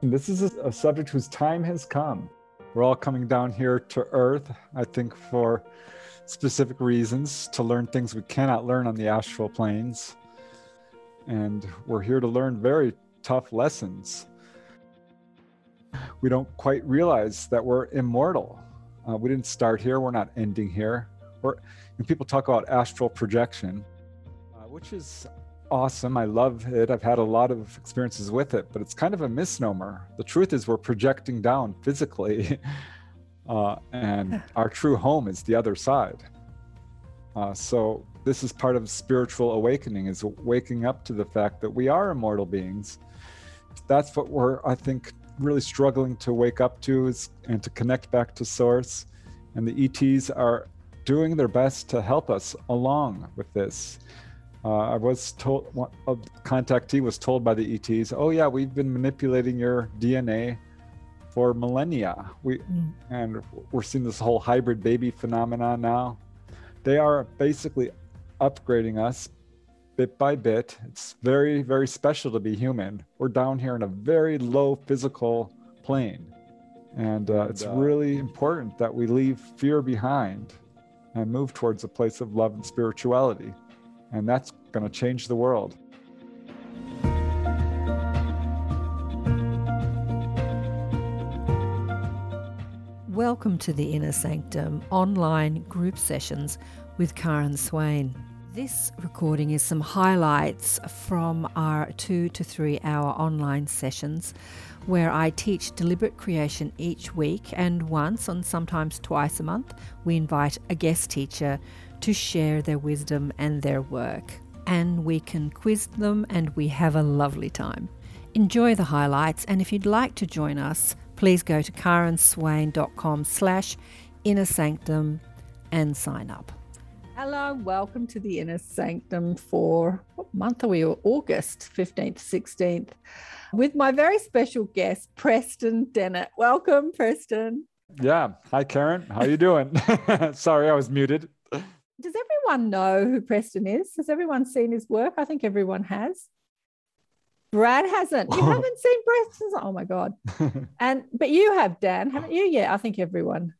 This is a, a subject whose time has come. We're all coming down here to Earth, I think, for specific reasons to learn things we cannot learn on the astral planes. And we're here to learn very tough lessons. We don't quite realize that we're immortal. Uh, we didn't start here, we're not ending here. We're, and people talk about astral projection, uh, which is awesome. I love it. I've had a lot of experiences with it, but it's kind of a misnomer. The truth is, we're projecting down physically, uh, and our true home is the other side. Uh, so this is part of spiritual awakening: is waking up to the fact that we are immortal beings. That's what we're, I think, really struggling to wake up to is and to connect back to source. And the ETs are doing their best to help us along with this. Uh, I was told, a contactee was told by the ETs, "Oh yeah, we've been manipulating your DNA for millennia. We mm. and we're seeing this whole hybrid baby phenomenon now. They are basically upgrading us bit by bit. It's very very special to be human. We're down here in a very low physical plane, and uh, it's uh, really important that we leave fear behind and move towards a place of love and spirituality." And that's going to change the world. Welcome to the Inner Sanctum online group sessions with Karen Swain. This recording is some highlights from our two to three hour online sessions where I teach deliberate creation each week, and once, and sometimes twice a month, we invite a guest teacher to share their wisdom and their work. And we can quiz them and we have a lovely time. Enjoy the highlights and if you'd like to join us, please go to karenswain.com slash inner sanctum and sign up. Hello, welcome to the Inner Sanctum for what month are we? August 15th, 16th, with my very special guest, Preston Dennett. Welcome, Preston. Yeah. Hi, Karen. How you doing? Sorry, I was muted does everyone know who Preston is? Has everyone seen his work? I think everyone has. Brad hasn't. You haven't seen Preston's. Oh my god! and but you have, Dan, haven't you? Yeah, I think everyone.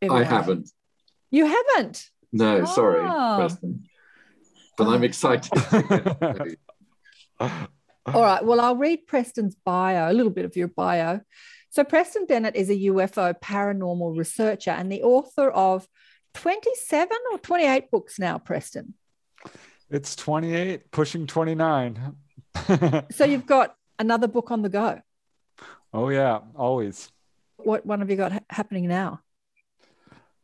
everyone I haven't. You haven't. No, oh. sorry, Preston. But I'm excited. All right. Well, I'll read Preston's bio, a little bit of your bio. So, Preston Dennett is a UFO paranormal researcher and the author of 27 or 28 books now, Preston? It's 28, pushing 29. so you've got another book on the go. Oh, yeah, always. What one have you got ha- happening now?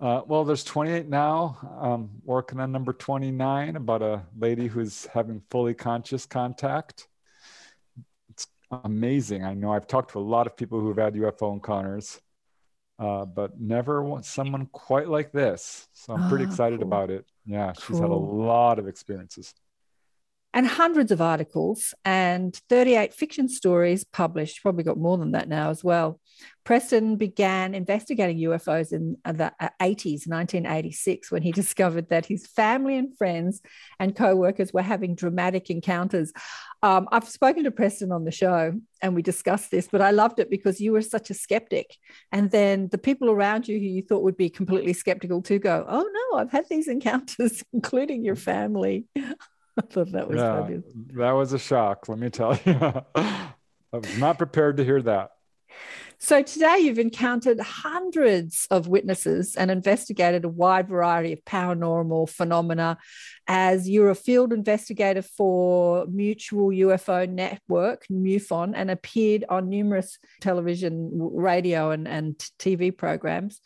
Uh, well, there's 28 now. Um, working on number 29 about a lady who's having fully conscious contact. It's amazing. I know I've talked to a lot of people who've had UFO encounters uh, but never want someone quite like this. So I'm pretty oh, excited cool. about it. Yeah, she's cool. had a lot of experiences. And hundreds of articles and 38 fiction stories published, probably got more than that now as well. Preston began investigating UFOs in the 80s, uh, 1986, when he discovered that his family and friends and co workers were having dramatic encounters. Um, I've spoken to Preston on the show and we discussed this, but I loved it because you were such a skeptic. And then the people around you who you thought would be completely skeptical too go, Oh, no, I've had these encounters, including your family. I thought that was yeah, fabulous. That was a shock, let me tell you. I was not prepared to hear that. So today you've encountered hundreds of witnesses and investigated a wide variety of paranormal phenomena as you're a field investigator for Mutual UFO Network, MUFON, and appeared on numerous television, radio, and, and TV programs.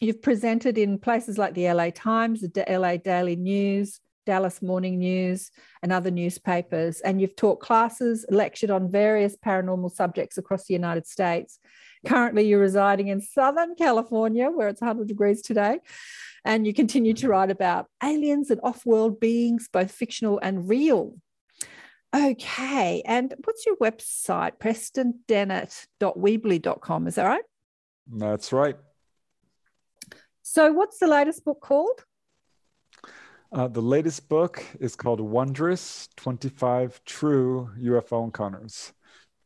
You've presented in places like the LA Times, the LA Daily News, Dallas Morning News, and other newspapers. And you've taught classes, lectured on various paranormal subjects across the United States. Currently, you're residing in Southern California, where it's 100 degrees today. And you continue to write about aliens and off world beings, both fictional and real. Okay. And what's your website? PrestonDennett.weebly.com. Is that right? That's right. So, what's the latest book called? Uh, the latest book is called Wondrous 25 True UFO Encounters.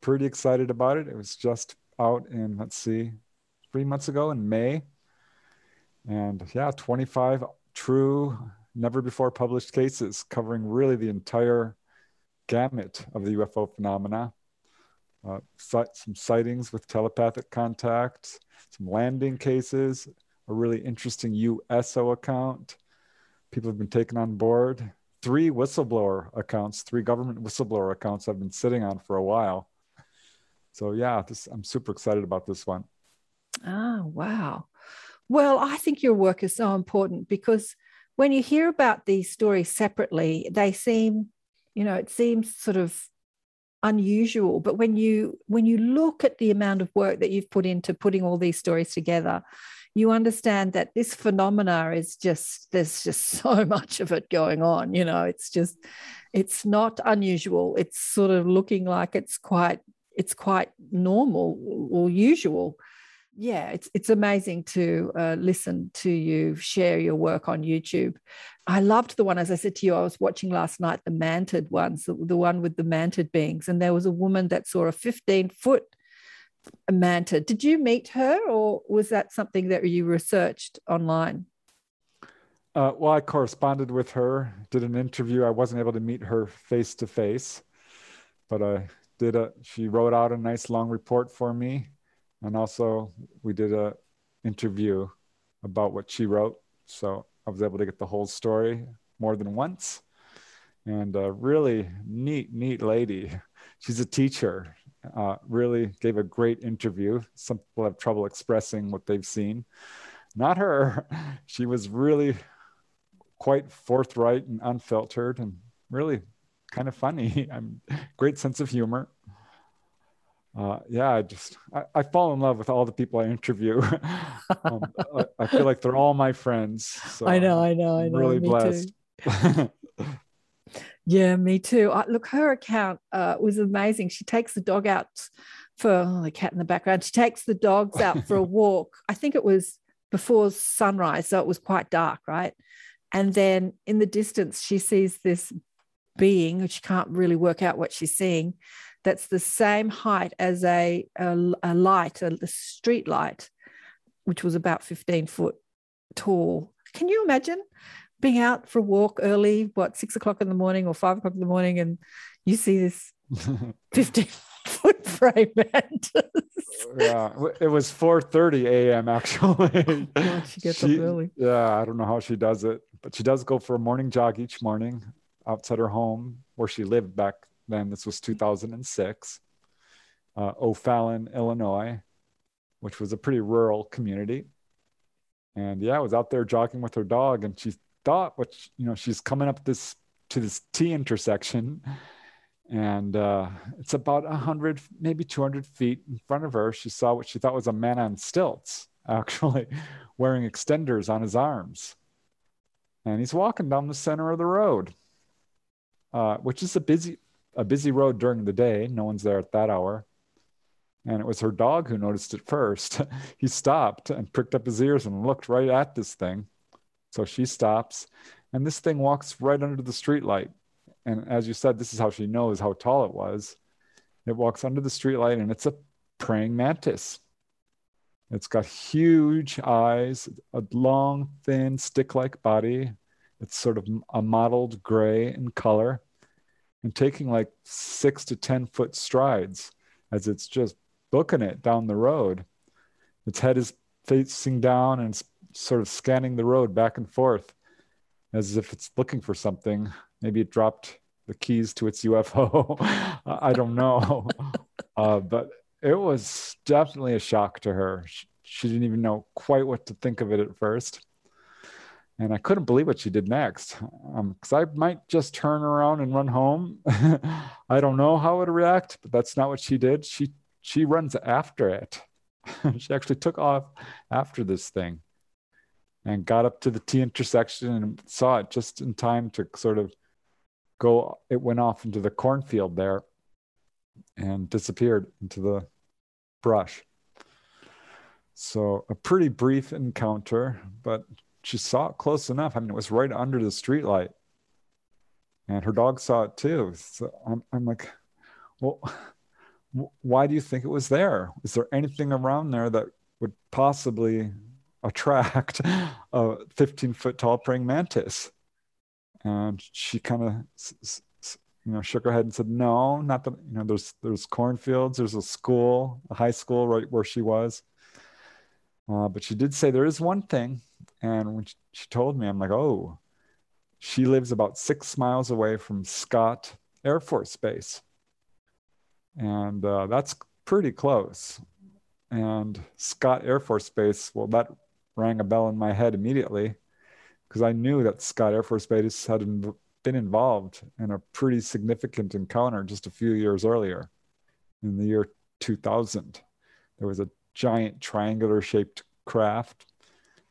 pretty excited about it. It was just out in, let's see, three months ago in May. And yeah, 25 true, never before published cases covering really the entire gamut of the UFO phenomena. Uh, some sightings with telepathic contact, some landing cases, a really interesting USO account. People have been taken on board. Three whistleblower accounts, three government whistleblower accounts I've been sitting on for a while. So yeah, this, I'm super excited about this one. Oh, wow. Well, I think your work is so important because when you hear about these stories separately, they seem, you know, it seems sort of unusual. But when you when you look at the amount of work that you've put into putting all these stories together, you understand that this phenomena is just there's just so much of it going on. You know, it's just it's not unusual. It's sort of looking like it's quite it's quite normal or usual yeah, it's it's amazing to uh, listen to you share your work on YouTube. I loved the one, as I said to you, I was watching last night the mantid ones, the, the one with the mantid beings, and there was a woman that saw a 15 foot mantid. Did you meet her, or was that something that you researched online? Uh, well, I corresponded with her, did an interview. I wasn't able to meet her face to face, but I did a. She wrote out a nice long report for me and also we did a interview about what she wrote so i was able to get the whole story more than once and a really neat neat lady she's a teacher uh, really gave a great interview some people have trouble expressing what they've seen not her she was really quite forthright and unfiltered and really kind of funny i'm great sense of humor uh, yeah, I just I, I, fall in love with all the people I interview. um, I, I, feel like they're all my friends. So I know, I know, I know. really blessed. Yeah, me too. I, look, her account uh, was amazing. She takes the dog out for oh, the cat in the background. She takes the dogs out for a walk. I think it was before sunrise, so it was quite dark, right? And then in the distance, she sees this being, which she can't really work out what she's seeing that's the same height as a, a, a light, a, a street light, which was about 15 foot tall. Can you imagine being out for a walk early, what, six o'clock in the morning or five o'clock in the morning, and you see this 15 foot praying mantis? yeah, it was 4:30 a.m. actually. Oh, she gets she, up early. Yeah, I don't know how she does it, but she does go for a morning jog each morning outside her home where she lived back then. This was 2006, uh, O'Fallon, Illinois, which was a pretty rural community. And yeah, I was out there jogging with her dog, and she thought, which you know, she's coming up this to this T intersection, and uh, it's about hundred, maybe 200 feet in front of her. She saw what she thought was a man on stilts, actually wearing extenders on his arms, and he's walking down the center of the road, uh, which is a busy a busy road during the day. No one's there at that hour. And it was her dog who noticed it first. he stopped and pricked up his ears and looked right at this thing. So she stops, and this thing walks right under the streetlight. And as you said, this is how she knows how tall it was. It walks under the streetlight, and it's a praying mantis. It's got huge eyes, a long, thin, stick like body. It's sort of a mottled gray in color and taking like six to 10 foot strides as it's just booking it down the road. Its head is facing down and it's sort of scanning the road back and forth as if it's looking for something. Maybe it dropped the keys to its UFO. I don't know. uh, but it was definitely a shock to her. She, she didn't even know quite what to think of it at first and I couldn't believe what she did next. Because um, I might just turn around and run home. I don't know how it would react, but that's not what she did. She she runs after it. she actually took off after this thing, and got up to the T intersection and saw it just in time to sort of go. It went off into the cornfield there, and disappeared into the brush. So a pretty brief encounter, but she saw it close enough. I mean, it was right under the streetlight, and her dog saw it too. So I'm, I'm like, well, why do you think it was there? Is there anything around there that would possibly attract a 15 foot tall praying mantis? And she kind of, you know, shook her head and said, "No, not that. You know, there's there's cornfields, there's a school, a high school right where she was." Uh, but she did say there is one thing, and when she told me, I'm like, "Oh, she lives about six miles away from Scott Air Force Base." and uh, that's pretty close. And Scott Air Force Base, well, that rang a bell in my head immediately because I knew that Scott Air Force Base had been involved in a pretty significant encounter just a few years earlier. In the year 2000, there was a giant triangular shaped craft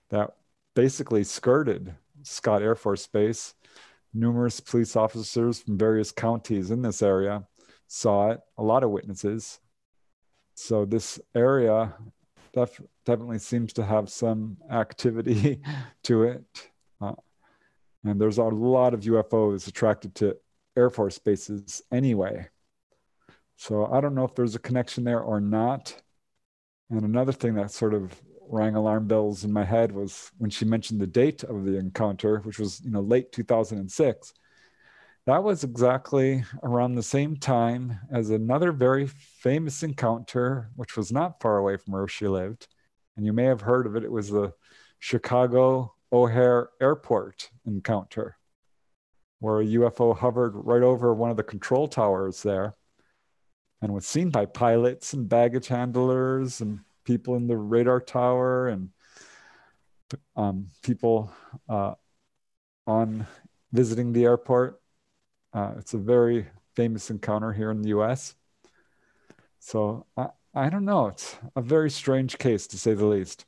that basically skirted Scott Air Force Base. Numerous police officers from various counties in this area saw it, a lot of witnesses. So this area def- definitely seems to have some activity to it. Uh, and there's a lot of UFOs attracted to Air Force bases anyway. So I don't know if there's a connection there or not. And another thing that sort of rang alarm bells in my head was when she mentioned the date of the encounter, which was you know late 2006 that was exactly around the same time as another very famous encounter, which was not far away from where she lived. And you may have heard of it. It was the Chicago O'Hare Airport encounter, where a UFO hovered right over one of the control towers there and was seen by pilots and baggage handlers and people in the radar tower and um, people uh, on visiting the airport uh, it's a very famous encounter here in the US. So I, I don't know. It's a very strange case to say the least.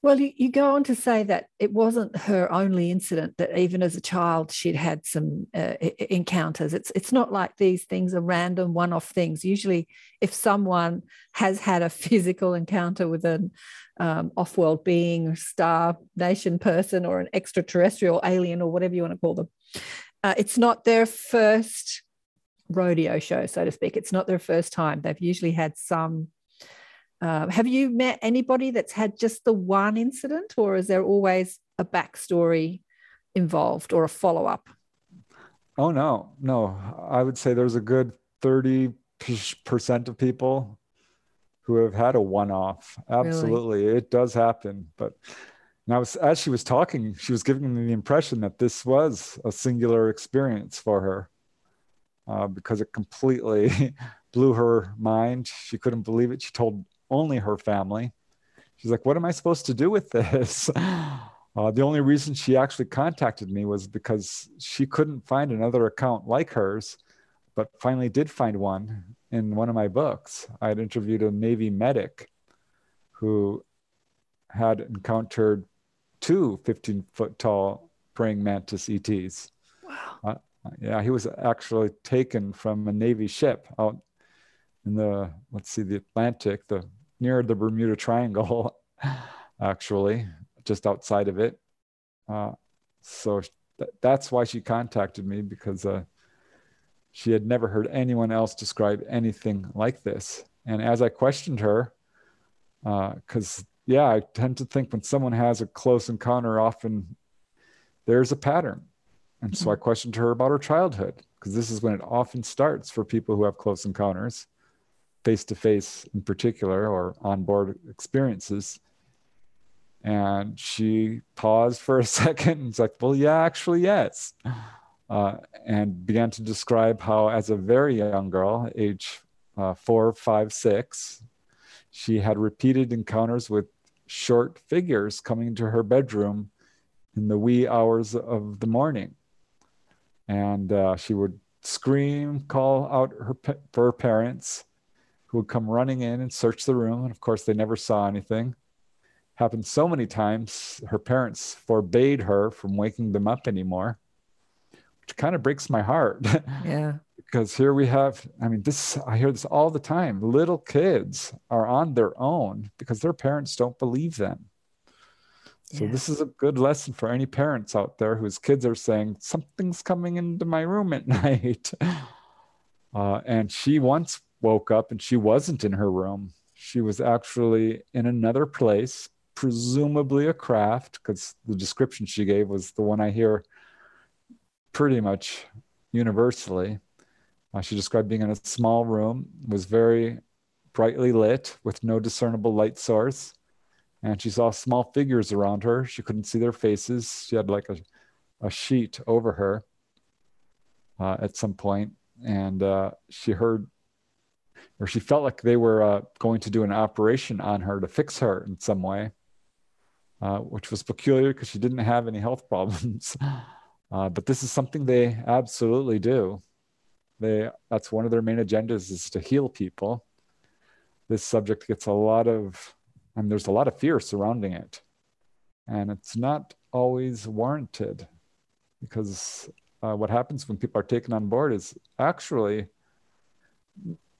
Well, you, you go on to say that it wasn't her only incident, that even as a child, she'd had some uh, encounters. It's, it's not like these things are random one off things. Usually, if someone has had a physical encounter with an um, off world being, star nation person, or an extraterrestrial alien, or whatever you want to call them, uh, it's not their first rodeo show, so to speak. It's not their first time. They've usually had some. Uh, have you met anybody that's had just the one incident, or is there always a backstory involved or a follow up? Oh no, no. I would say there's a good thirty percent of people who have had a one off. Absolutely, really? it does happen, but and I was, as she was talking, she was giving me the impression that this was a singular experience for her uh, because it completely blew her mind. She couldn't believe it. She told only her family. She's like, What am I supposed to do with this? Uh, the only reason she actually contacted me was because she couldn't find another account like hers, but finally did find one in one of my books. I had interviewed a Navy medic who had encountered two 15 foot tall praying mantis ETs. Wow. Uh, yeah, he was actually taken from a Navy ship out in the, let's see, the Atlantic, the near the Bermuda Triangle, actually, just outside of it. Uh, so th- that's why she contacted me because uh, she had never heard anyone else describe anything like this. And as I questioned her, because uh, yeah, I tend to think when someone has a close encounter, often there's a pattern. And so I mm-hmm. questioned her about her childhood, because this is when it often starts for people who have close encounters, face to face in particular, or onboard experiences. And she paused for a second and was like, Well, yeah, actually, yes. Uh, and began to describe how, as a very young girl, age uh, four, five, six, she had repeated encounters with short figures coming into her bedroom in the wee hours of the morning. And uh, she would scream, call out her, for her parents, who would come running in and search the room. And of course, they never saw anything. Happened so many times, her parents forbade her from waking them up anymore, which kind of breaks my heart. Yeah. Because here we have i mean this i hear this all the time little kids are on their own because their parents don't believe them so yeah. this is a good lesson for any parents out there whose kids are saying something's coming into my room at night uh, and she once woke up and she wasn't in her room. She was actually in another place, presumably a craft, because the description she gave was the one I hear pretty much universally. Uh, she described being in a small room, was very brightly lit with no discernible light source. And she saw small figures around her. She couldn't see their faces. She had like a, a sheet over her uh, at some point, and uh, she heard or she felt like they were uh, going to do an operation on her to fix her in some way, uh, which was peculiar because she didn't have any health problems. Uh, but this is something they absolutely do. They that's one of their main agendas is to heal people. This subject gets a lot of, and there's a lot of fear surrounding it, and it's not always warranted, because uh, what happens when people are taken on board is actually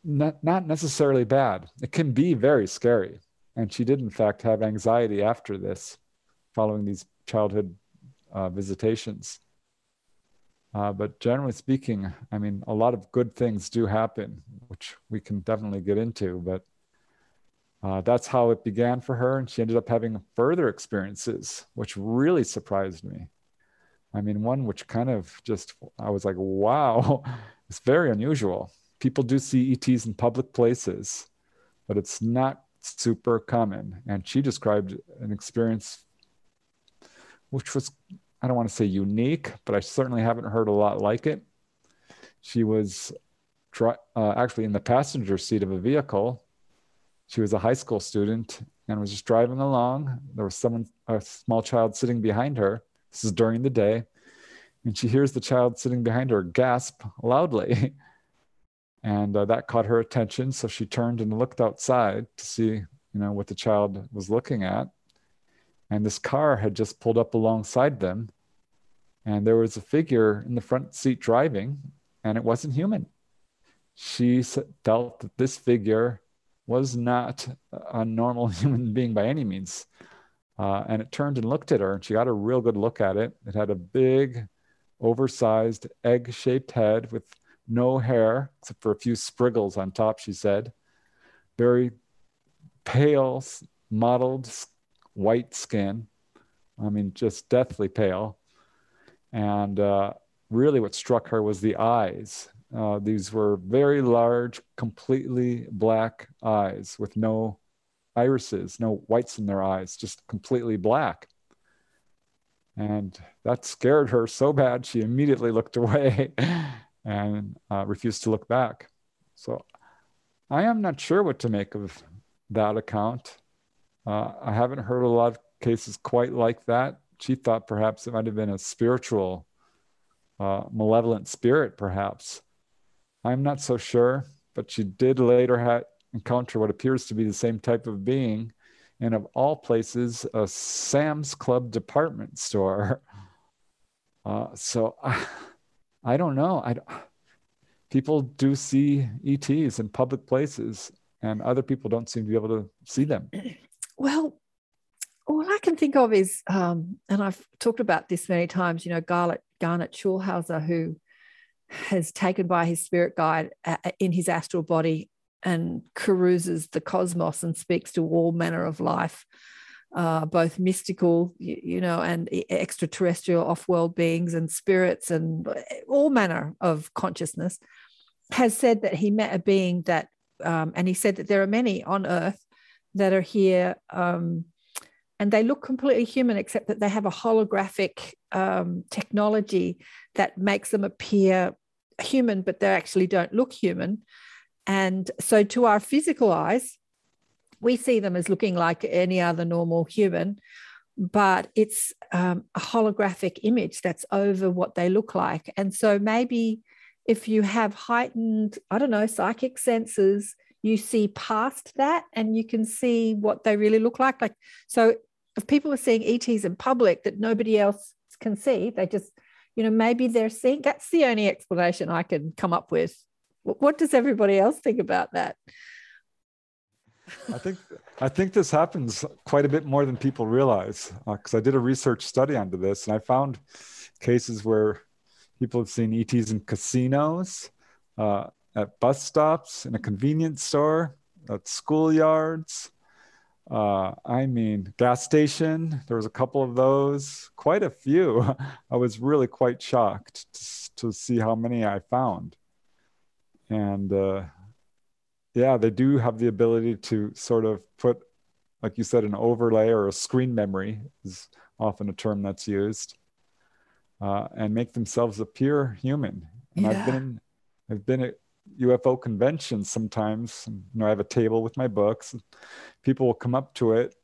not, not necessarily bad. It can be very scary. And she did, in fact, have anxiety after this, following these childhood uh, visitations. Uh, but generally speaking, I mean, a lot of good things do happen, which we can definitely get into. But uh, that's how it began for her. And she ended up having further experiences, which really surprised me. I mean, one which kind of just, I was like, wow, it's very unusual people do see ETs in public places, but it's not super common. And she described an experience which was, I don't want to say unique, but I certainly haven't heard a lot like it. She was uh, actually in the passenger seat of a vehicle. She was a high school student and was just driving along. There was someone, a small child sitting behind her. This is during the day. And she hears the child sitting behind her gasp loudly. and uh, that caught her attention so she turned and looked outside to see you know what the child was looking at and this car had just pulled up alongside them. And there was a figure in the front seat driving and it wasn't human. She felt that this figure was not a normal human being by any means. Uh, and it turned and looked at her and she got a real good look at it. It had a big oversized egg-shaped head with no hair except for a few spriggles on top, she said. Very pale, mottled white skin. I mean, just deathly pale. And uh, really, what struck her was the eyes. Uh, these were very large, completely black eyes with no irises, no whites in their eyes, just completely black. And that scared her so bad, she immediately looked away and uh, refused to look back. So I am not sure what to make of that account. Uh, I haven't heard a lot of cases quite like that. She thought perhaps it might have been a spiritual, uh, malevolent spirit, perhaps. I'm not so sure, but she did later ha- encounter what appears to be the same type of being, and of all places, a Sam's Club department store. Uh, so I don't know. I people do see ETs in public places, and other people don't seem to be able to see them. Well, all I can think of is, um, and I've talked about this many times. You know, Garnet Garnet Schulhauser, who has taken by his spirit guide uh, uh, in his astral body and carouses the cosmos and speaks to all manner of life uh, both mystical, you, you, know, and extraterrestrial off-world beings and spirits and all manner of consciousness, has said that he met a being that, um, and he said that there are many on Earth that are here, um, and they look completely human, except that they have a holographic um, technology that makes them appear human, but they actually don't look human. And so, to our physical eyes, we see them as looking like any other normal human, but it's um, a holographic image that's over what they look like. And so maybe if you have heightened, I don't know, psychic senses, you see past that and you can see what they really look like. Like, so if people are seeing ETs in public that nobody else can see, they just, you know, maybe they're seeing that's the only explanation I can come up with. What does everybody else think about that? I think I think this happens quite a bit more than people realize because uh, I did a research study onto this and I found cases where people have seen ETs in casinos, uh, at bus stops, in a convenience store, at schoolyards. Uh, I mean, gas station. There was a couple of those, quite a few. I was really quite shocked to, to see how many I found. And uh, yeah, they do have the ability to sort of put, like you said, an overlay or a screen memory is often a term that's used, uh, and make themselves appear human. And yeah. I've been, I've been UFO conventions sometimes. And, you know, I have a table with my books. People will come up to it,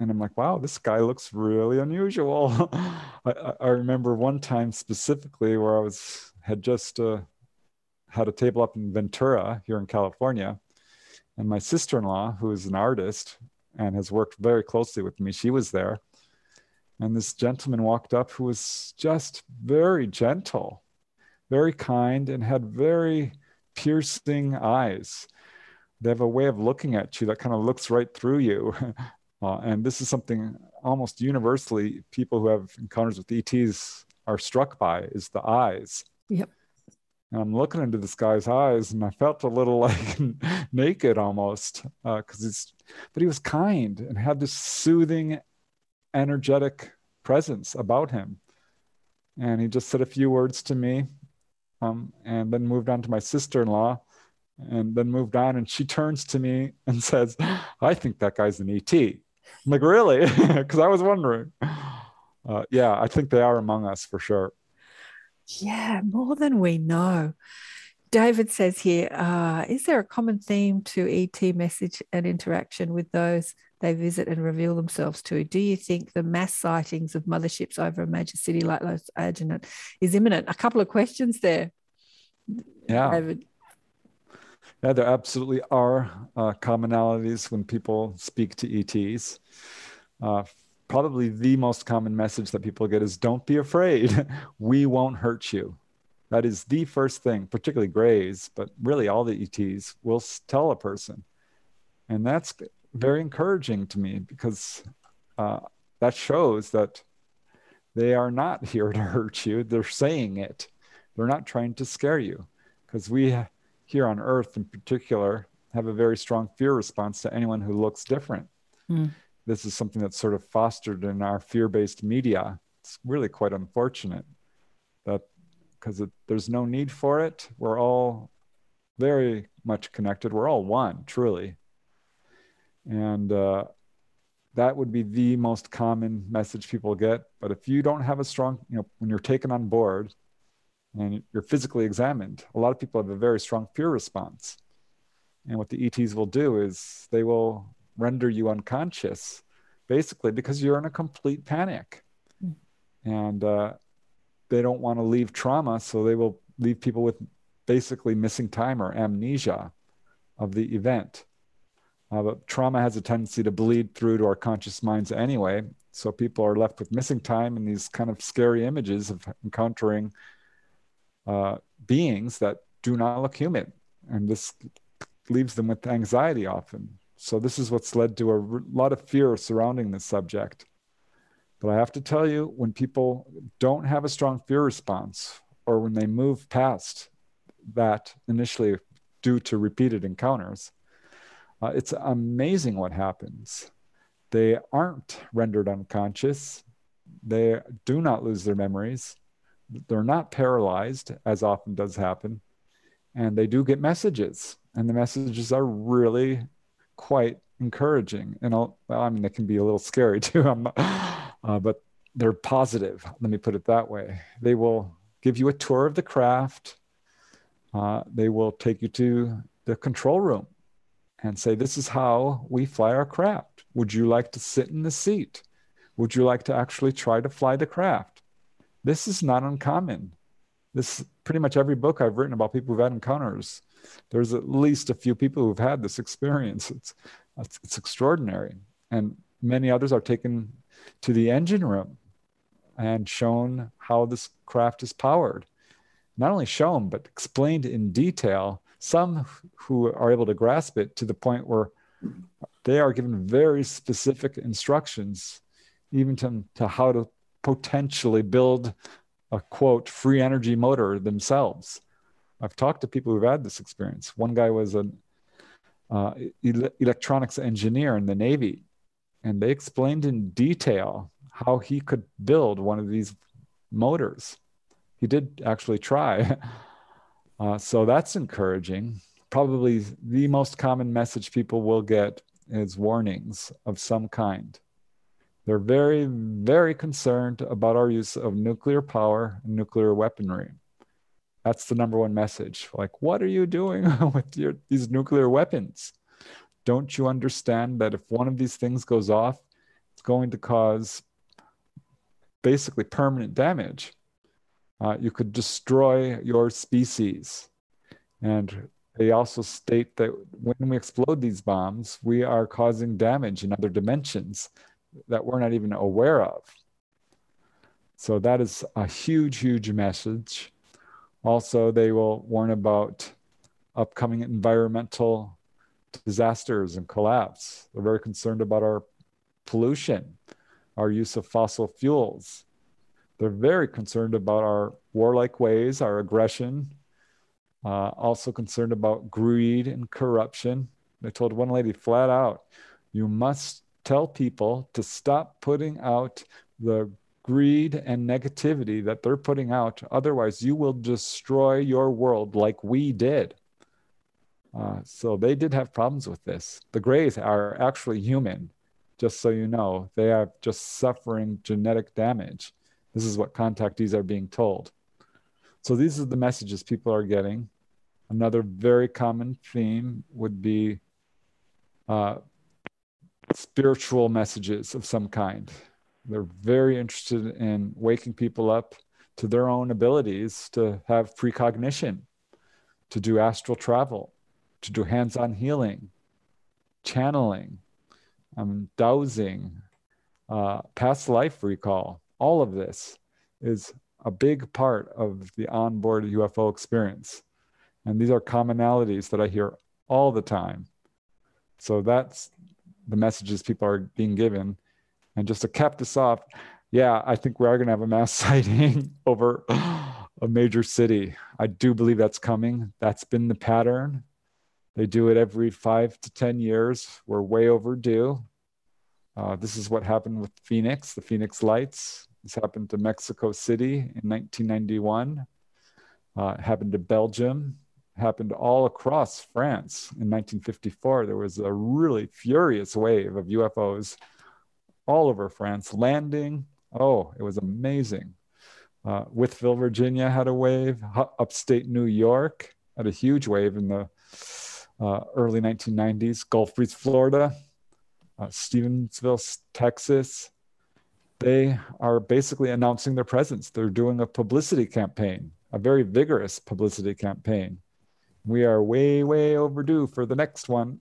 and I'm like, "Wow, this guy looks really unusual." I, I, remember one time specifically where I was had just uh, had a table up in Ventura here in California, and my sister-in-law, who is an artist and has worked very closely with me, she was there. And this gentleman walked up who was just very gentle, very kind, and had very piercing eyes. They have a way of looking at you that kind of looks right through you. Uh, and this is something almost universally people who have encounters with ETs are struck by is the eyes. Yep. And I'm looking into this guy's eyes, and I felt a little like naked almost, because uh, he's, but he was kind and had this soothing, energetic presence about him. And he just said a few words to me, um, and then moved on to my sister-in-law, and then moved on. And she turns to me and says, "I think that guy's an ET." I'm like, "Really?" Because I was wondering. Uh, yeah, I think they are among us for sure. Yeah, more than we know. David says here, uh, is there a common theme to ET message and interaction with those they visit and reveal themselves to? Do you think the mass sightings of motherships over a major city like Los Angeles is imminent? A couple of questions there. Yeah. David. Yeah, there absolutely are uh, commonalities when people speak to ETs. Uh, probably the most common message that people get is don't be afraid. we won't hurt you. That is the first thing, particularly Greys, but really all the ETs will tell a person. And that's very encouraging to me because uh, that shows that they are not here to hurt you. They're saying it. They're not trying to scare you. Because we here on Earth, in particular, have a very strong fear response to anyone who looks different. Mm this is something that's sort of fostered in our fear-based media. It's really quite unfortunate that because there's no need for it. We're all very much connected. We're all one, truly. And uh, that would be the most common message people get. But if you don't have a strong, you know, when you're taken on board and you're physically examined, a lot of people have a very strong fear response. And what the ETs will do is they will render you unconscious, basically because you're in a complete panic. Mm. And uh, they don't want to leave trauma, so they will leave people with basically missing time or amnesia of the event. Uh, but trauma has a tendency to bleed through to our conscious minds anyway. So people are left with missing time and these kind of scary images of encountering uh, beings that do not look human. And this leaves them with anxiety often. So this is what's led to a lot of fear surrounding this subject. But I have to tell you, when people don't have a strong fear response, or when they move past that initially due to repeated encounters, uh, it's amazing what happens. They aren't rendered unconscious. They do not lose their memories. They're not paralyzed, as often does happen. And they do get messages. And the messages are really quite encouraging. And I'll, well, I mean, they can be a little scary too, uh, but they're positive. Let me put it that way. They will give you a tour of the craft. Uh, they will take you to the control room and say, This is how we fly our craft. Would you like to sit in the seat? Would you like to actually try to fly the craft? This is not uncommon. This pretty much every book I've written about people who've had encounters there's at least a few people who've had this experience. It's, it's, it's extraordinary. And many others are taken to the engine room and shown how this craft is powered. Not only shown, but explained in detail. Some who are able to grasp it to the point where they are given very specific instructions, even to, to how to potentially build a quote free energy motor themselves I've talked to people who've had this experience. One guy was an uh, ele- electronics engineer in the Navy, and they explained in detail how he could build one of these motors. He did actually try. Uh, so that's encouraging. Probably the most common message people will get is warnings of some kind. They're very, very concerned about our use of nuclear power and nuclear weaponry. That's the number one message. Like, what are you doing with your, these nuclear weapons? Don't you understand that if one of these things goes off, it's going to cause basically permanent damage? Uh, you could destroy your species. And they also state that when we explode these bombs, we are causing damage in other dimensions that we're not even aware of. So that is a huge, huge message. Also, they will warn about upcoming environmental disasters and collapse. They're very concerned about our pollution, our use of fossil fuels. They're very concerned about our warlike ways, our aggression, uh, also concerned about greed and corruption. They told one lady flat out, you must tell people to stop putting out the greed and negativity that they're putting out. Otherwise, you will destroy your world like we did. Uh, so they did have problems with this. The Greys are actually human, just so you know. They are just suffering genetic damage. This is what contactees are being told. So these are the messages people are getting. Another very common theme would be uh, spiritual messages of some kind. They're very interested in waking people up to their own abilities to have precognition, to do astral travel, to do hands on healing, channeling, um, dowsing, uh, past life recall. All of this is a big part of the onboard UFO experience. And these are commonalities that I hear all the time. So that's the messages people are being given. And just to cap this off, yeah, I think we are going to have a mass sighting over a major city. I do believe that's coming. That's been the pattern. They do it every five to 10 years. We're way overdue. Uh, this is what happened with Phoenix, the Phoenix Lights. This happened to Mexico City in 1991. Uh, happened to Belgium happened all across France in 1954. There was a really furious wave of UFOs all over France landing. Oh, it was amazing. Uh, Wytheville, Virginia had a wave. Upstate New York had a huge wave in the uh, early 1990s. Gulf Breeze, Florida, uh, Stephenville, Texas. They are basically announcing their presence. They're doing a publicity campaign, a very vigorous publicity campaign we are way, way overdue for the next one.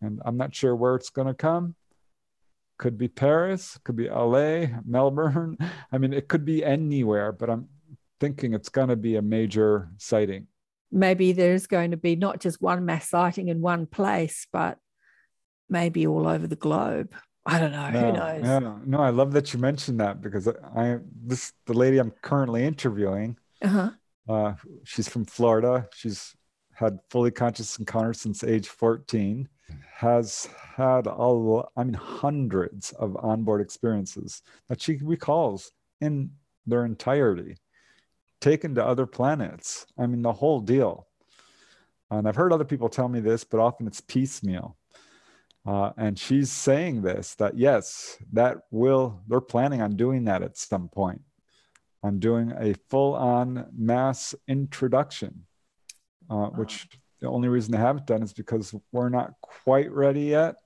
And I'm not sure where it's going to come. Could be Paris, could be LA, Melbourne. I mean, it could be anywhere, but I'm thinking it's going to be a major sighting. Maybe there's going to be not just one mass sighting in one place, but maybe all over the globe. I don't know. Who knows? Yeah, no, I love that you mentioned that because I this the lady I'm currently interviewing. Uh-huh. Uh, she's from Florida. She's had fully conscious encounters since age 14, has had a, I mean, hundreds of onboard experiences that she recalls in their entirety, taken to other planets. I mean, the whole deal. And I've heard other people tell me this, but often it's piecemeal. Uh, and she's saying this that yes, that will, they're planning on doing that at some point, on doing a full on mass introduction uh, which the only reason they haven't done is because we're not quite ready yet.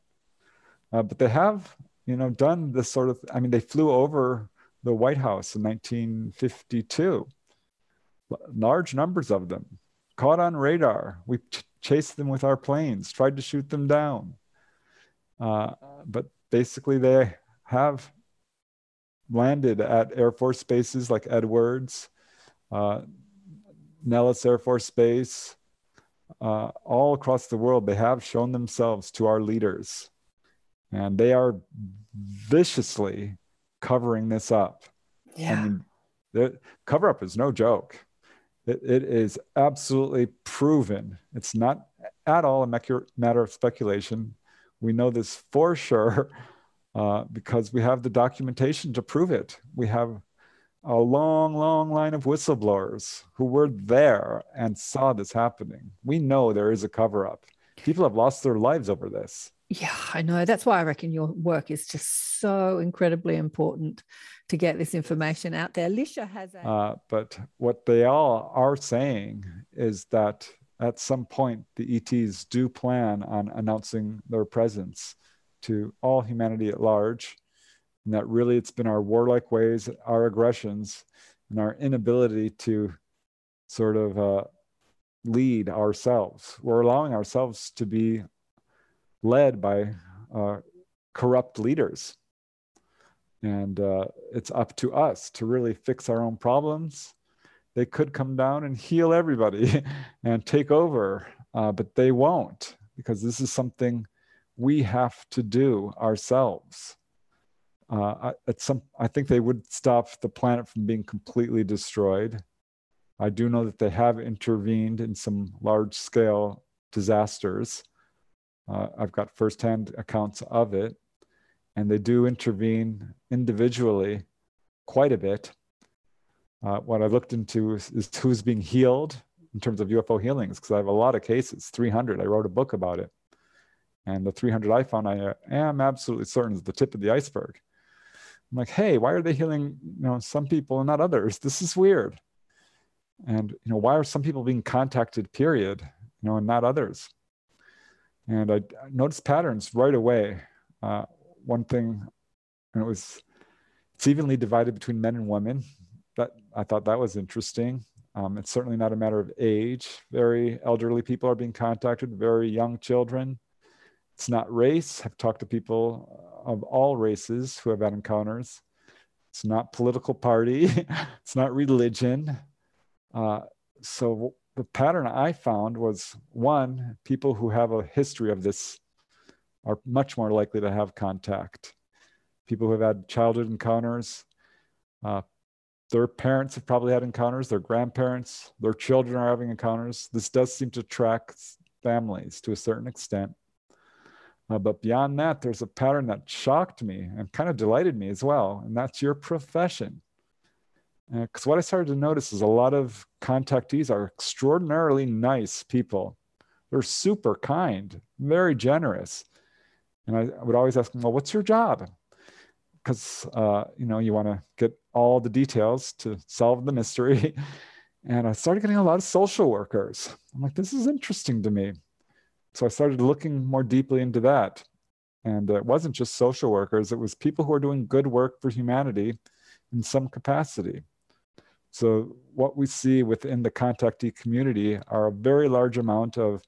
Uh, but they have, you know, done this sort of. I mean, they flew over the White House in 1952. Large numbers of them caught on radar. We ch- chased them with our planes, tried to shoot them down. Uh, but basically, they have landed at Air Force bases like Edwards, uh, Nellis Air Force Base, uh, all across the world, they have shown themselves to our leaders. And they are viciously covering this up. Yeah. I mean, the cover up is no joke. It, it is absolutely proven. It's not at all a matter of speculation. We know this for sure uh, because we have the documentation to prove it. We have a long, long line of whistleblowers who were there and saw this happening. We know there is a cover up. People have lost their lives over this. Yeah, I know. That's why I reckon your work is just so incredibly important to get this information out there. Lisha has a. Uh, but what they all are saying is that at some point the ETs do plan on announcing their presence to all humanity at large, and that really it's been our warlike ways, our aggressions, and our inability to sort of uh, lead ourselves. We're allowing ourselves to be led by uh, corrupt leaders. And uh, it's up to us to really fix our own problems. They could come down and heal everybody and take over, uh, but they won't because this is something we have to do ourselves. Uh, at some, I think they would stop the planet from being completely destroyed. I do know that they have intervened in some large scale disasters. Uh, I've got firsthand accounts of it, and they do intervene individually quite a bit. Uh, what I looked into is, is, who's being healed in terms of UFO healings, because I have a lot of cases, 300. I wrote a book about it. And the 300 I found, I am absolutely certain is the tip of the iceberg. I'm like, hey, why are they healing, you know, some people and not others? This is weird. And you know, why are some people being contacted, period, you know, and not others? And I noticed patterns right away. Uh, one thing, and it was it's evenly divided between men and women. I thought that was interesting. Um, it's certainly not a matter of age. Very elderly people are being contacted, very young children. It's not race. I've talked to people of all races who have had encounters. It's not political party. it's not religion. Uh, so the pattern I found was one, people who have a history of this are much more likely to have contact. People who have had childhood encounters, uh, their parents have probably had encounters, their grandparents, their children are having encounters. This does seem to track families to a certain extent. Uh, but beyond that, there's a pattern that shocked me and kind of delighted me as well, and that's your profession. Because uh, what I started to notice is a lot of contactees are extraordinarily nice people. They're super kind, very generous. And I, I would always ask them, well, what's your job? Because, uh, you know, you want to get all the details to solve the mystery. and I started getting a lot of social workers. I'm like, this is interesting to me. So I started looking more deeply into that. And it wasn't just social workers, it was people who are doing good work for humanity in some capacity. So, what we see within the contactee community are a very large amount of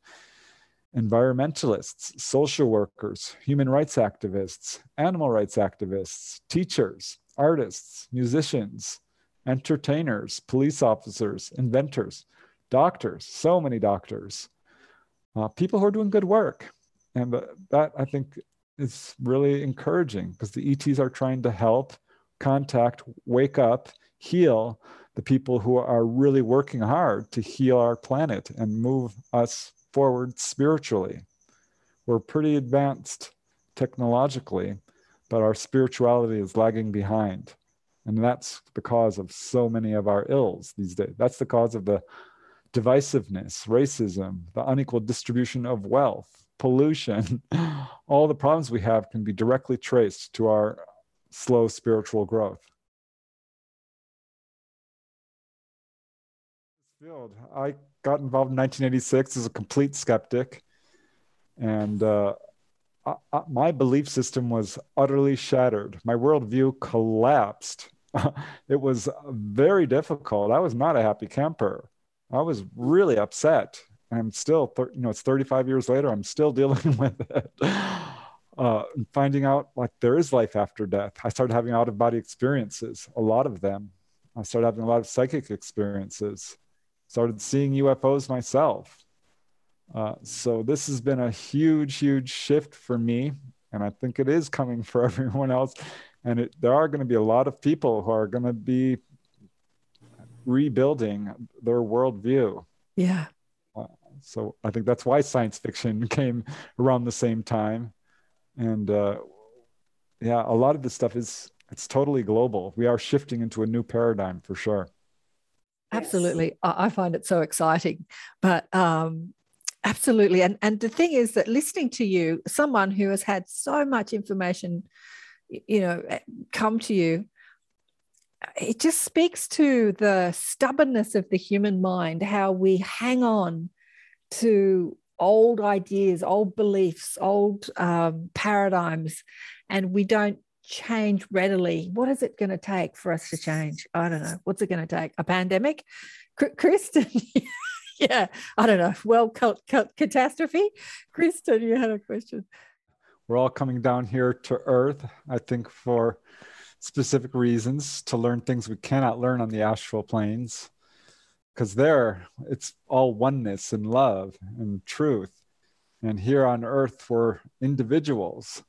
environmentalists, social workers, human rights activists, animal rights activists, teachers, artists, musicians, entertainers, police officers, inventors, doctors, so many doctors, uh, people who are doing good work. And that I think is really encouraging because the ETs are trying to help, contact, wake up, heal the people who are really working hard to heal our planet and move us forward spiritually. We're pretty advanced technologically, but our spirituality is lagging behind. And that's the cause of so many of our ills these days. That's the cause of the divisiveness, racism, the unequal distribution of wealth, pollution, all the problems we have can be directly traced to our slow spiritual growth. I got involved in 1986 as a complete skeptic, and uh, I, I, my belief system was utterly shattered. My worldview collapsed. it was very difficult. I was not a happy camper. I was really upset. I'm still, you know, it's 35 years later. I'm still dealing with it. Uh, finding out like there is life after death. I started having out of body experiences, a lot of them. I started having a lot of psychic experiences. Started seeing UFOs myself. Uh, so this has been a huge, huge shift for me, and I think it is coming for everyone else. And it, there are going to be a lot of people who are going to be rebuilding their worldview. Yeah. Uh, so I think that's why science fiction came around the same time. And uh, yeah, a lot of this stuff is it's totally global. We are shifting into a new paradigm for sure. Absolutely. I find it so exciting. But um, absolutely. And, and the thing is that listening to you, someone who has had so much information, you know, eh, come to you, it just speaks to the stubbornness of the human mind, how we hang on to old ideas, old beliefs, old um, paradigms, and we don't change readily. What is it going to take for us to change? I don't know. What's it going to take? A pandemic? Kristen, yeah, I don't know. Well, catastrophe. Kristen, you had a question. We're all coming down here to Earth, I think, for specific reasons to learn things we cannot learn on the astral planes. Because there, it's all oneness and love and truth. And here on Earth, we're individuals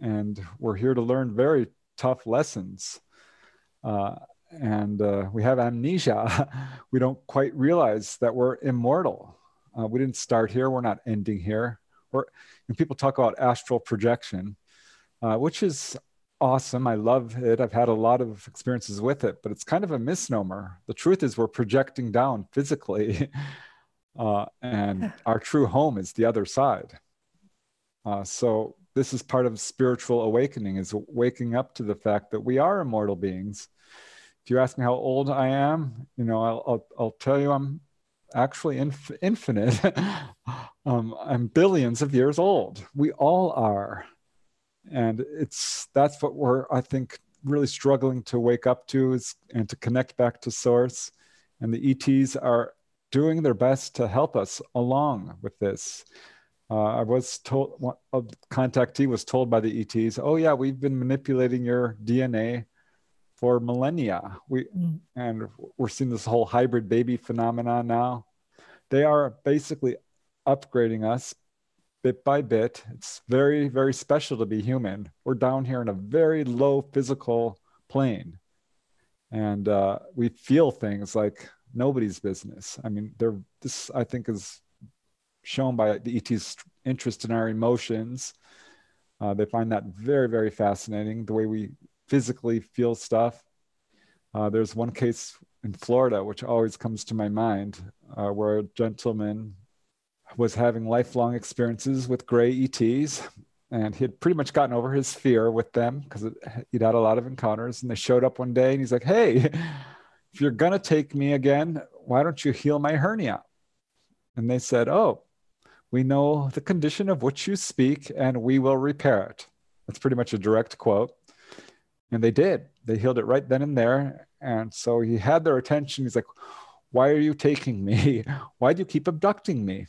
and we're here to learn very tough lessons. Uh, and uh, we have amnesia. we don't quite realize that we're immortal. Uh, we didn't start here. We're not ending here. We're, and people talk about astral projection, uh, which is awesome. I love it. I've had a lot of experiences with it, but it's kind of a misnomer. The truth is, we're projecting down physically, uh, and our true home is the other side. Uh, so this is part of spiritual awakening is waking up to the fact that we are immortal beings. If you ask me how old i am you know i'll, I'll, I'll tell you i'm actually inf- infinite. Um, i'm billions of years old. We all are. And it's that's what we're i think really struggling to wake up to is and to connect back to source. And the ets are doing their best to help us along with this uh, I was told, a contactee was told by the ETs, oh, yeah, we've been manipulating your DNA for millennia. We, mm. And we're seeing this whole hybrid baby phenomenon now. They are basically upgrading us bit by bit. It's very, very special to be human. We're down here in a very low physical plane. And uh, we feel things like nobody's business. I mean, there. This I think is shown by the ET's interest in our emotions. Uh, they find that very, very fascinating, the way we physically feel stuff. Uh, there's one case in Florida, which always comes to my mind, uh, where a gentleman was having lifelong experiences with gray ETs. And he had pretty much gotten over his fear with them because he'd had a lot of encounters. And they showed up one day and he's like, Hey, if you're going to take me again, why don't you heal my hernia? And they said, Oh, we know the condition of which you speak, and we will repair it. That's pretty much a direct quote. And they did. They healed it right then and there. And so he had their attention. He's like, Why are you taking me? Why do you keep abducting me?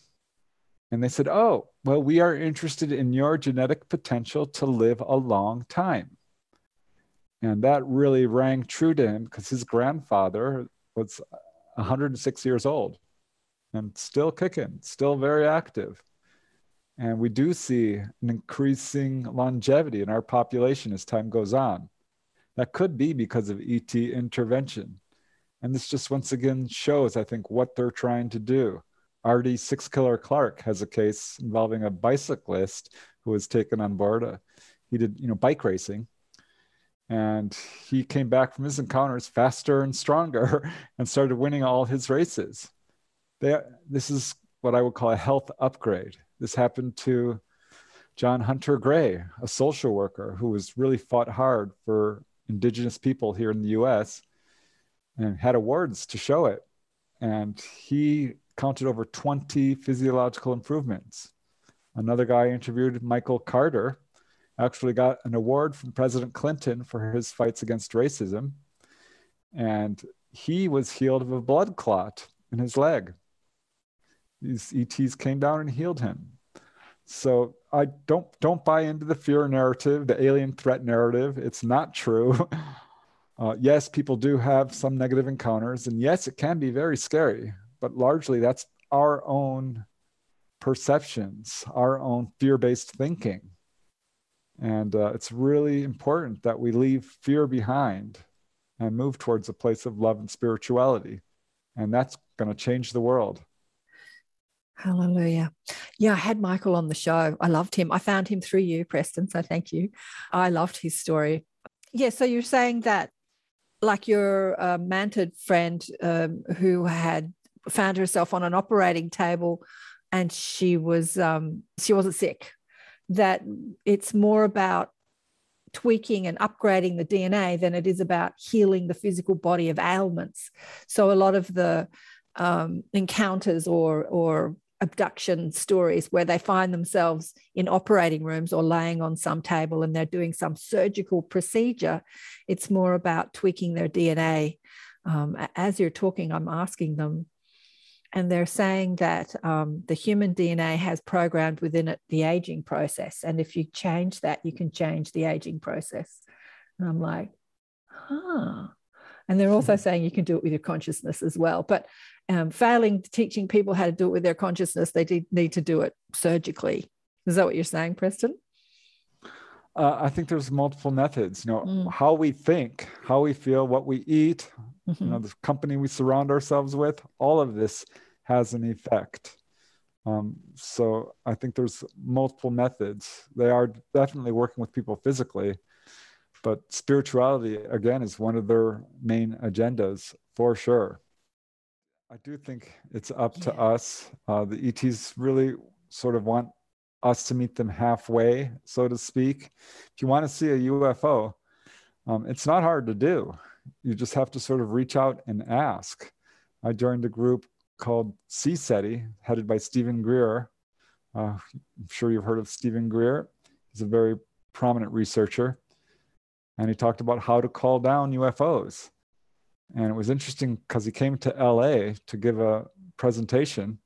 And they said, Oh, well, we are interested in your genetic potential to live a long time. And that really rang true to him because his grandfather was 106 years old and still kicking, still very active. And we do see an increasing longevity in our population as time goes on. That could be because of ET intervention. And this just once again shows, I think, what they're trying to do. Ardy Sixkiller Clarke has a case involving a bicyclist who was taken on board. A, he did, you know, bike racing, and he came back from his encounters faster and stronger, and started winning all his races they, this is what I would call a health upgrade. This happened to John Hunter Gray, a social worker who was really fought hard for indigenous people here in the US and had awards to show it. And he counted over 20 physiological improvements. Another guy interviewed, Michael Carter, actually got an award from President Clinton for his fights against racism. And he was healed of a blood clot in his leg these ETs came down and healed him. So I don't don't buy into the fear narrative, the alien threat narrative. It's not true. Uh, yes, people do have some negative encounters, and yes, it can be very scary. But largely, that's our own perceptions, our own fear-based thinking, and uh, it's really important that we leave fear behind and move towards a place of love and spirituality. And that's going to change the world. Hallelujah. Yeah, I had Michael on the show. I loved him. I found him through you, Preston. So thank you. I loved his story. Yeah, so you're saying that, like your uh, mantid friend um, who had found herself on an operating table and she was um, she wasn't sick that it's more about tweaking and upgrading the DNA than it is about healing the physical body of ailments. So a lot of the um, encounters or or abduction stories where they find themselves in operating rooms or laying on some table and they're doing some surgical procedure, it's more about tweaking their DNA. Um, as you're talking, I'm asking them, and they're saying that um, the human DNA has programmed within it the aging process. And if you change that, you can change the aging process. And I'm like, huh. And they're also hmm. saying you can do it with your consciousness as well. But um, failing teaching people how to do it with their consciousness, they did need to do it surgically. Is that what you're saying, Preston? Uh, I think there's multiple methods. You know, mm. how we think, how we feel, what we eat, mm-hmm. you know, the company we surround ourselves with, all of this has an effect. Um, so I think there's multiple methods. They are definitely working with people physically, but spirituality again is one of their main agendas for sure. I do think it's up yeah. to us. Uh, the ETs really sort of want us to meet them halfway, so to speak. If you want to see a UFO, um, it's not hard to do. You just have to sort of reach out and ask. I joined a group called CSETI, headed by Stephen Greer. Uh, I'm sure you've heard of Stephen Greer. He's a very prominent researcher. And he talked about how to call down UFOs. And it was interesting because he came to LA to give a presentation.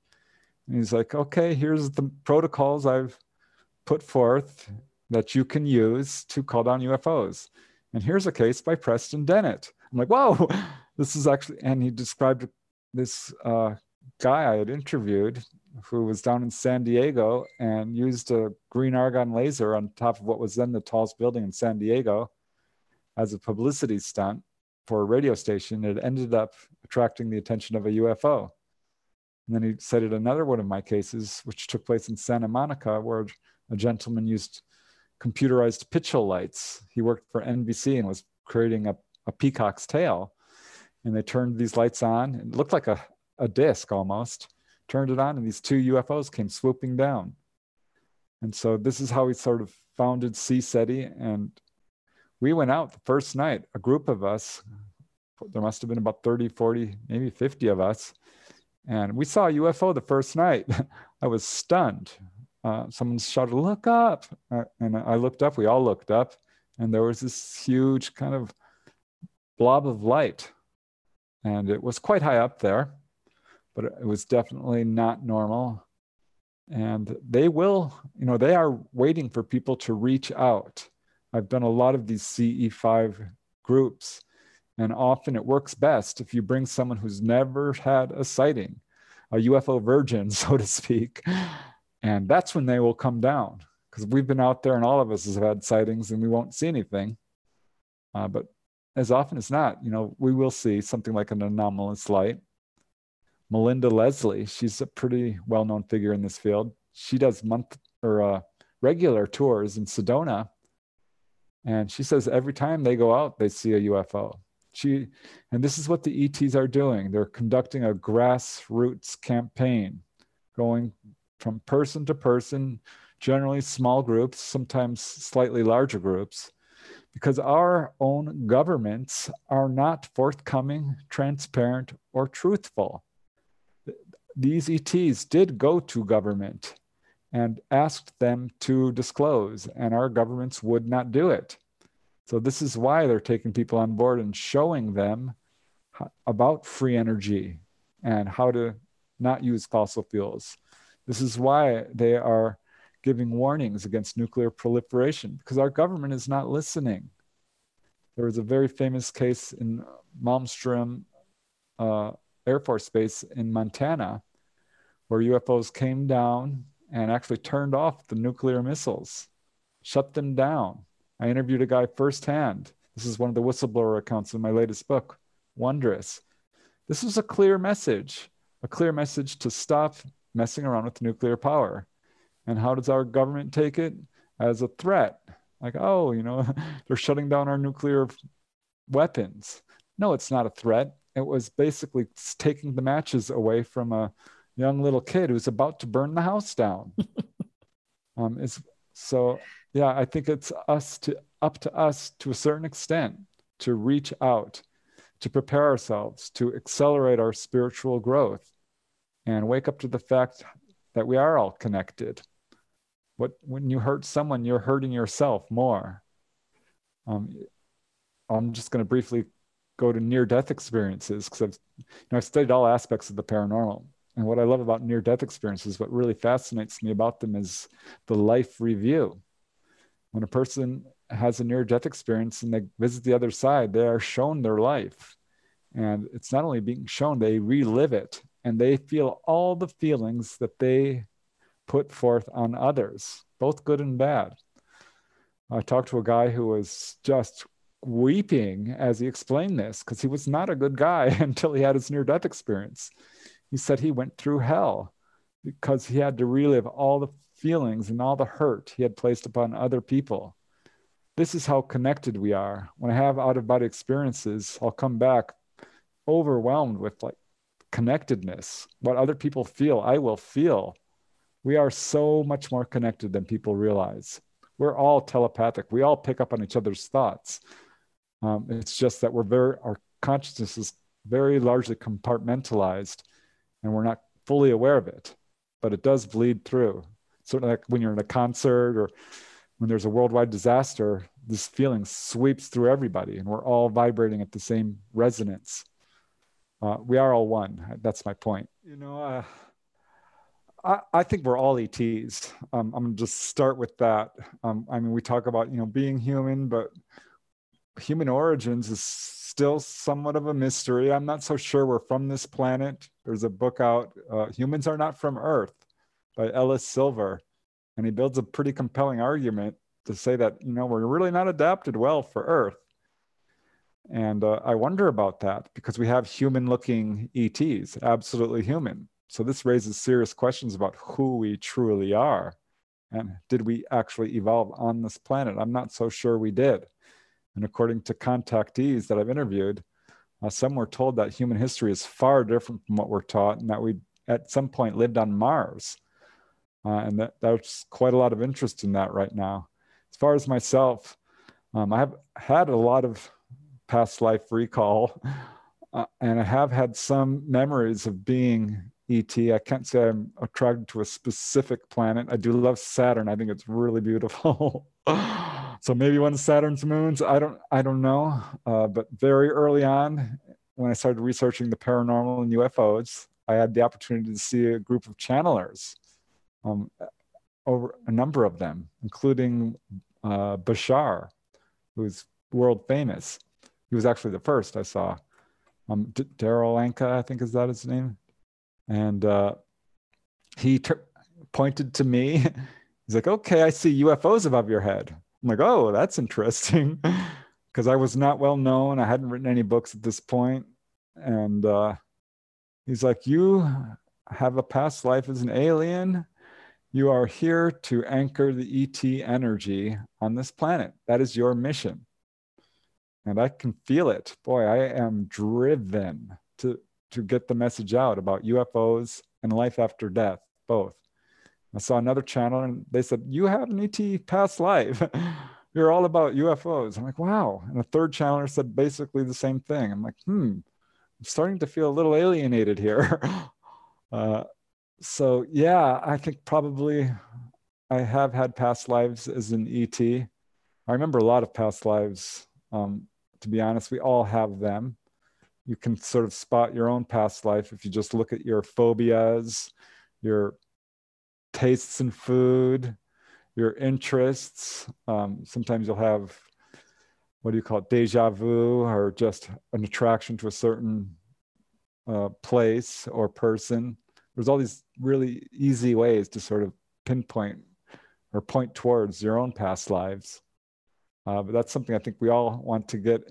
And he's like, okay, here's the protocols I've put forth that you can use to call down UFOs. And here's a case by Preston Dennett. I'm like, whoa, this is actually, and he described this uh, guy I had interviewed who was down in San Diego and used a green argon laser on top of what was then the tallest building in San Diego as a publicity stunt for a radio station, it ended up attracting the attention of a UFO. And then he cited another one of my cases, which took place in Santa Monica, where a gentleman used computerized pitch hole lights. He worked for NBC and was creating a, a peacock's tail. And they turned these lights on. It looked like a, a disc almost. Turned it on, and these two UFOs came swooping down. And so this is how he sort of founded CSETI and we went out the first night, a group of us, there must have been about 30, 40, maybe 50 of us. And we saw a UFO the first night. I was stunned. Uh, someone shouted, Look up. Uh, and I looked up, we all looked up, and there was this huge kind of blob of light. And it was quite high up there, but it was definitely not normal. And they will, you know, they are waiting for people to reach out I've done a lot of these CE5 groups, and often it works best if you bring someone who's never had a sighting, a UFO virgin, so to speak. And that's when they will come down because we've been out there and all of us have had sightings and we won't see anything. Uh, but as often as not, you know, we will see something like an anomalous light. Melinda Leslie, she's a pretty well known figure in this field. She does month or uh, regular tours in Sedona and she says every time they go out, they see a UFO. She, and this is what the ETs are doing. They're conducting a grassroots campaign, going from person to person, generally small groups, sometimes slightly larger groups, because our own governments are not forthcoming, transparent, or truthful. These ETs did go to government and asked them to disclose, and our governments would not do it. So, this is why they're taking people on board and showing them about free energy and how to not use fossil fuels. This is why they are giving warnings against nuclear proliferation because our government is not listening. There was a very famous case in Malmstrom uh, Air Force Base in Montana where UFOs came down and actually turned off the nuclear missiles, shut them down. I interviewed a guy firsthand This is one of the whistleblower accounts in my latest book, Wondrous. This was a clear message, a clear message to stop messing around with nuclear power. And how does our government take it? As a threat. Like, oh, you know, they're shutting down our nuclear weapons. No, it's not a threat. It was basically taking the matches away from a young little kid who's about to burn the house down. um, it's so yeah, I think it's us to up to us to a certain extent to reach out, to prepare ourselves, to accelerate our spiritual growth, and wake up to the fact that we are all connected. What when you hurt someone, you're hurting yourself more. Um, I'm just going to briefly go to near-death experiences because I've, you know, I've studied all aspects of the paranormal. And what I love about near-death experiences, what really fascinates me about them is the life review. When a person has a near-death experience and they visit the other side, they are shown their life. And it's not only being shown, they relive it and they feel all the feelings that they put forth on others, both good and bad. I talked to a guy who was just weeping as he explained this because he was not a good guy until he had his near death experience. He said he went through hell because he had to relive all the feelings and all the hurt he had placed upon other people. This is how connected we are. When I have out of body experiences, I'll come back overwhelmed with like connectedness. What other people feel, I will feel. We are so much more connected than people realize. We're all telepathic. We all pick up on each other's thoughts. Um, it's just that we're very, our consciousness is very largely compartmentalized and we're not fully aware of it, but it does bleed through. Certainly, like when you're in a concert or when there's a worldwide disaster, this feeling sweeps through everybody and we're all vibrating at the same resonance. Uh, we are all one. That's my point. You know, uh, I, I, think we're all ETs. Um, I'm gonna just start with that. Um, I mean, we talk about you know being human, but human origins is still somewhat of a mystery. I'm not so sure we're from this planet. There's a book out, uh, Humans Are Not From Earth by Ellis Silver. And he builds a pretty compelling argument to say that, you know, we're really not adapted well for Earth. And uh, I wonder about that because we have human looking ETs, absolutely human. So this raises serious questions about who we truly are. And did we actually evolve on this planet? I'm not so sure we did. And according to contactees that I've interviewed, uh, some were told that human history is far different from what we're taught and that we at some point lived on Mars. Uh, and that, there's quite a lot of interest in that right now. As far as myself, um, I have had a lot of past life recall, uh, and I have had some memories of being ET. I can't say I'm attracted to a specific planet. I do love Saturn. I think it's really beautiful. so maybe one of Saturn's moons. I don't. I don't know. Uh, but very early on, when I started researching the paranormal and UFOs, I had the opportunity to see a group of channelers, um, over a number of them, including uh, Bashar, who's world famous. He was actually the first I saw. Um, D- Daryl Anka, I think is that his name, and uh, he ter- pointed to me He's like, okay, I see UFOs above your head. I'm like, oh, that's interesting. Because I was not well known. I hadn't written any books at this point. And uh, he's like, you have a past life as an alien. You are here to anchor the ET energy on this planet. That is your mission. And I can feel it. Boy, I am driven to, to get the message out about UFOs and life after death, both. I saw another channel and they said, You have an ET past life. You're all about UFOs. I'm like, wow. And a third channel said basically the same thing. I'm like, hmm, I'm starting to feel a little alienated here. uh, so, yeah, I think probably I have had past lives as an ET. I remember a lot of past lives. Um, to be honest, we all have them. You can sort of spot your own past life if you just look at your phobias, your tastes in food, your interests. Um, sometimes you'll have what do you call it, deja vu, or just an attraction to a certain uh, place or person. There's all these really easy ways to sort of pinpoint or point towards your own past lives. Uh, but that's something I think we all want to get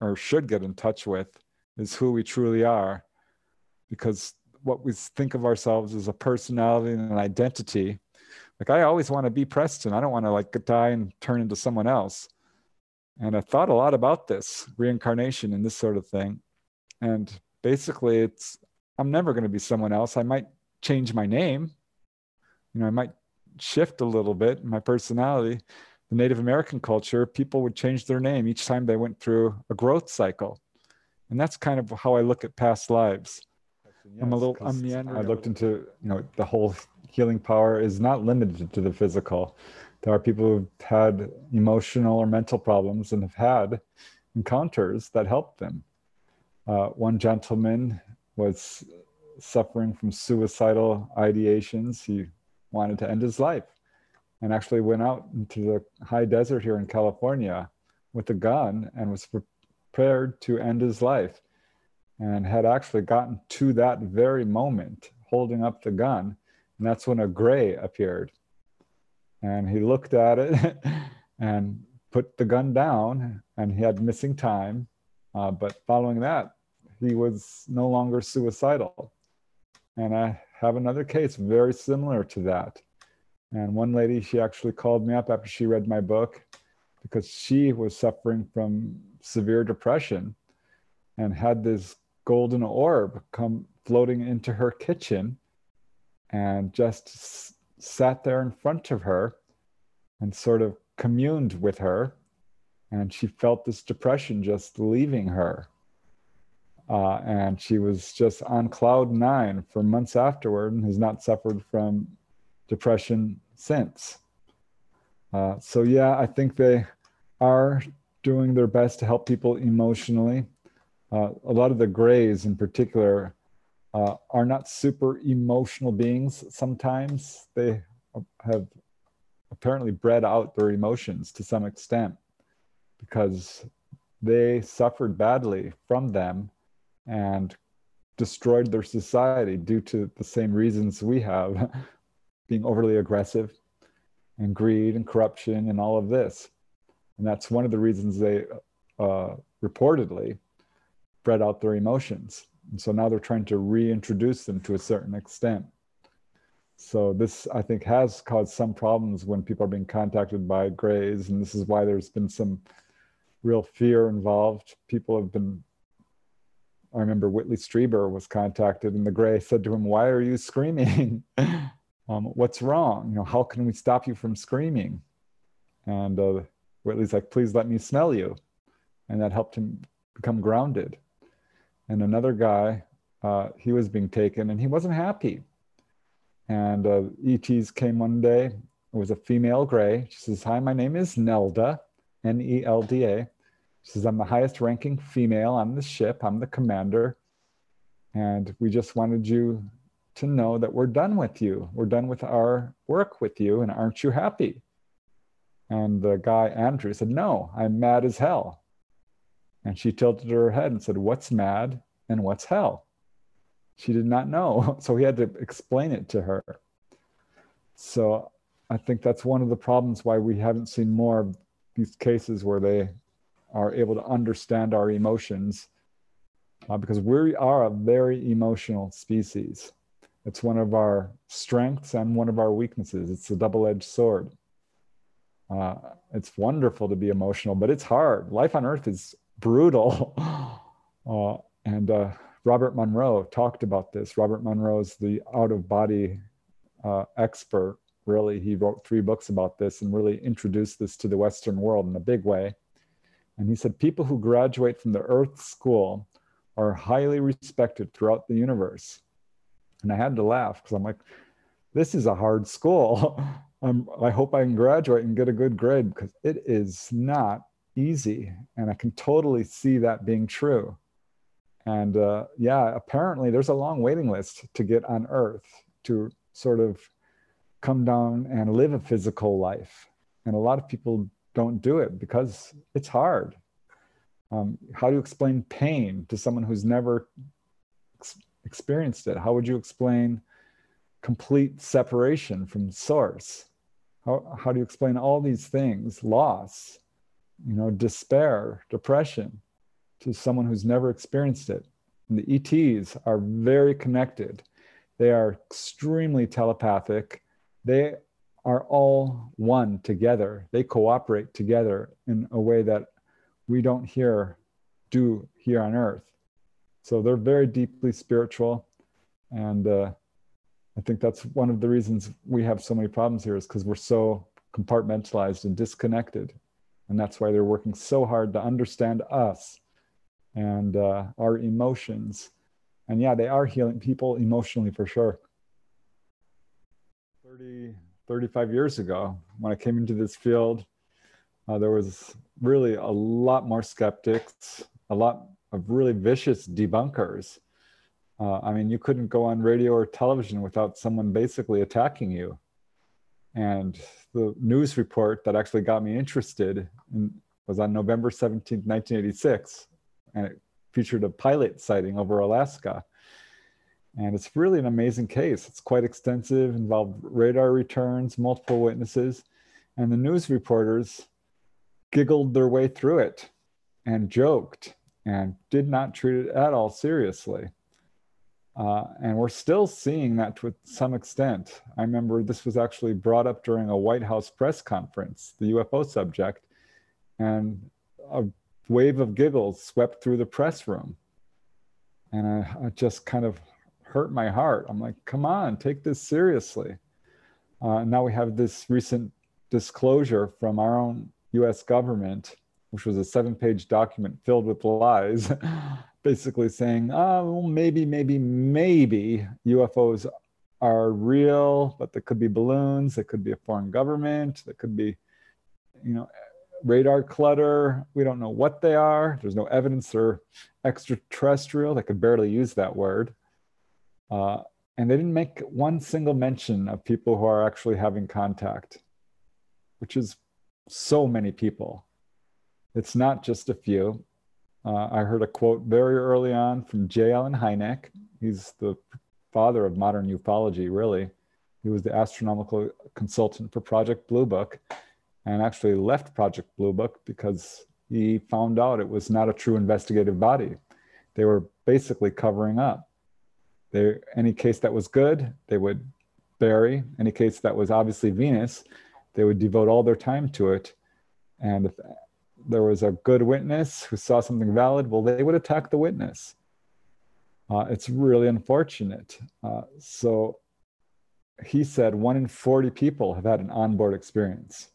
or should get in touch with is who we truly are. Because what we think of ourselves as a personality and an identity, like I always want to be Preston. I don't want to like die and turn into someone else. And I thought a lot about this reincarnation and this sort of thing. And basically, it's I'm never going to be someone else. I might change my name. You know, I might shift a little bit in my personality. The Native American culture, people would change their name each time they went through a growth cycle. And that's kind of how I look at past lives. Yes, I'm a little, I'm meandering. I looked into, you know, the whole healing power is not limited to the physical. There are people who've had emotional or mental problems and have had encounters that helped them. Uh, one gentleman was suffering from suicidal ideations. He wanted to end his life and actually went out into the high desert here in California with a gun and was prepared to end his life and had actually gotten to that very moment holding up the gun. And that's when a gray appeared. And he looked at it and put the gun down, and he had missing time. Uh, but following that, he was no longer suicidal. And I have another case very similar to that. And one lady, she actually called me up after she read my book because she was suffering from severe depression and had this golden orb come floating into her kitchen and just s- sat there in front of her and sort of communed with her. And she felt this depression just leaving her. Uh, and she was just on cloud nine for months afterward and has not suffered from depression since. Uh, so, yeah, I think they are doing their best to help people emotionally. Uh, a lot of the grays, in particular, uh, are not super emotional beings. Sometimes they have apparently bred out their emotions to some extent because they suffered badly from them and destroyed their society due to the same reasons we have being overly aggressive and greed and corruption and all of this. And that's one of the reasons they uh, reportedly bred out their emotions. And so now they're trying to reintroduce them to a certain extent. So this, I think, has caused some problems when people are being contacted by grays, and this is why there's been some real fear involved. People have been I remember Whitley Strieber was contacted, and the Gray said to him, "Why are you screaming? um, what's wrong? You know, how can we stop you from screaming?" And uh, Whitley's like, "Please let me smell you," and that helped him become grounded. And another guy, uh, he was being taken, and he wasn't happy. And uh, ETs came one day. It was a female Gray. She says, "Hi, my name is Nelda, N-E-L-D-A." She says, I'm the highest ranking female on the ship. I'm the commander. And we just wanted you to know that we're done with you. We're done with our work with you. And aren't you happy? And the guy, Andrew, said, No, I'm mad as hell. And she tilted her head and said, What's mad and what's hell? She did not know. So he had to explain it to her. So I think that's one of the problems why we haven't seen more of these cases where they are able to understand our emotions uh, because we are a very emotional species. It's one of our strengths and one of our weaknesses. It's a double edged sword. Uh, it's wonderful to be emotional, but it's hard. Life on earth is brutal. uh, and uh, Robert Monroe talked about this. Robert Monroe is the out of body uh, expert. Really, he wrote three books about this and really introduced this to the Western world in a big way. And he said, people who graduate from the Earth School are highly respected throughout the universe. And I had to laugh because I'm like, this is a hard school. I hope I can graduate and get a good grade because it is not easy. And I can totally see that being true. And uh, yeah, apparently there's a long waiting list to get on Earth to sort of come down and live a physical life. And a lot of people don't do it because it's hard. Um, how do you explain pain to someone who's never ex- experienced it? How would you explain complete separation from source? How, how do you explain all these things, loss? You know, despair, depression to someone who's never experienced it. And the ETs are very connected. They are extremely telepathic. They are all one together. They cooperate together in a way that we don't hear do here on earth. So they're very deeply spiritual. And uh, I think that's one of the reasons we have so many problems here is because we're so compartmentalized and disconnected. And that's why they're working so hard to understand us and uh, our emotions. And yeah, they are healing people emotionally for sure. 30, 35 years ago, when I came into this field, uh, there was really a lot more skeptics, a lot of really vicious debunkers. Uh, I mean, you couldn't go on radio or television without someone basically attacking you. And the news report that actually got me interested in, was on November 17, 1986, and it featured a pilot sighting over Alaska. And it's really an amazing case. It's quite extensive, involved radar returns, multiple witnesses, and the news reporters giggled their way through it and joked and did not treat it at all seriously. Uh, and we're still seeing that to some extent. I remember this was actually brought up during a White House press conference, the UFO subject, and a wave of giggles swept through the press room. And I, I just kind of hurt my heart. I'm like, come on, take this seriously. Uh, now we have this recent disclosure from our own US government, which was a seven page document filled with lies, basically saying, oh, maybe, maybe, maybe UFOs are real, but there could be balloons, there could be a foreign government, there could be, you know, radar clutter. We don't know what they are. There's no evidence they're extraterrestrial. They could barely use that word. Uh, and they didn't make one single mention of people who are actually having contact, which is so many people. It's not just a few. Uh, I heard a quote very early on from J. Allen Hynek. He's the father of modern ufology, really. He was the astronomical consultant for Project Blue Book and actually left Project Blue Book because he found out it was not a true investigative body. They were basically covering up. They, any case that was good, they would bury. Any case that was obviously Venus, they would devote all their time to it. And there was a good witness who saw something valid, well, they would attack the witness. Uh, it's really unfortunate. Uh, so he said one in 40 people have had an onboard experience.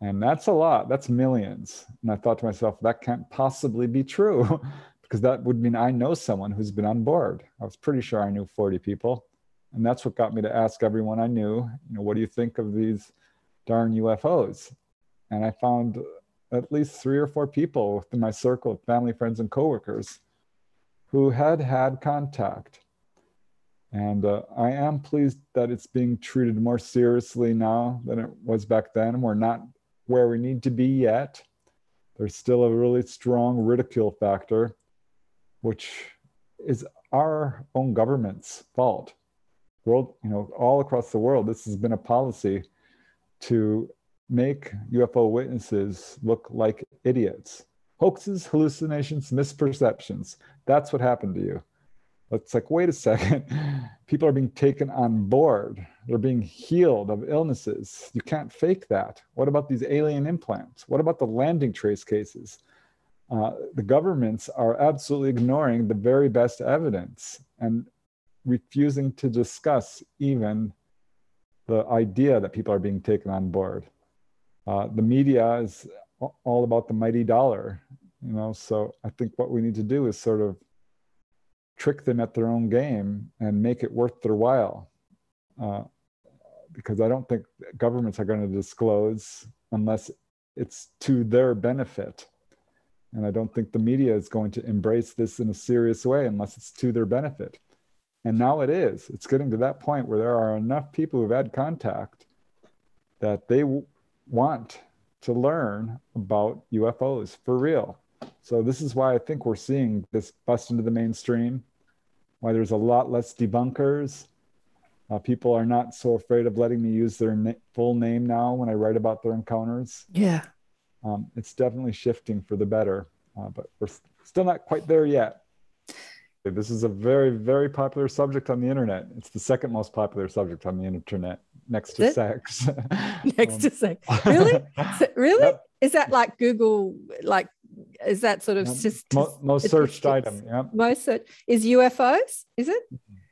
And that's a lot, that's millions. And I thought to myself, that can't possibly be true because that would mean I know someone who's been on board. I was pretty sure I knew 40 people. And that's what got me to ask everyone I knew, you know, what do you think of these darn UFOs? And I found at least three or four people within my circle of family, friends, and coworkers who had had contact. And uh, I am pleased that it's being treated more seriously now than it was back then. We're not where we need to be yet. There's still a really strong ridicule factor, which is our own government's fault. World, you know, all across the world, this has been a policy to make UFO witnesses look like idiots. Hoaxes, hallucinations, misperceptions. That's what happened to you. It's like, wait a second. People are being taken on board. They're being healed of illnesses. You can't fake that. What about these alien implants? What about the landing trace cases? Uh, the governments are absolutely ignoring the very best evidence and refusing to discuss even the idea that people are being taken on board. Uh, the media is all about the mighty dollar, you know. So I think what we need to do is sort of trick them at their own game and make it worth their while. Uh, because I don't think governments are going to disclose unless it's to their benefit. And I don't think the media is going to embrace this in a serious way unless it's to their benefit. And now it is. It's getting to that point where there are enough people who've had contact that they want to learn about UFOs for real. So this is why I think we're seeing this bust into the mainstream, why there's a lot less debunkers. Uh, people are not so afraid of letting me use their na- full name now when I write about their encounters. Yeah. Um, it's definitely shifting for the better, uh, but we're still not quite there yet. This is a very, very popular subject on the internet. It's the second most popular subject on the internet, next to sex. next um, to sex. Really? really? Yep. Is that like Google? Like, is that sort of just most, most searched item? Yeah. Most search is UFOs. Is it?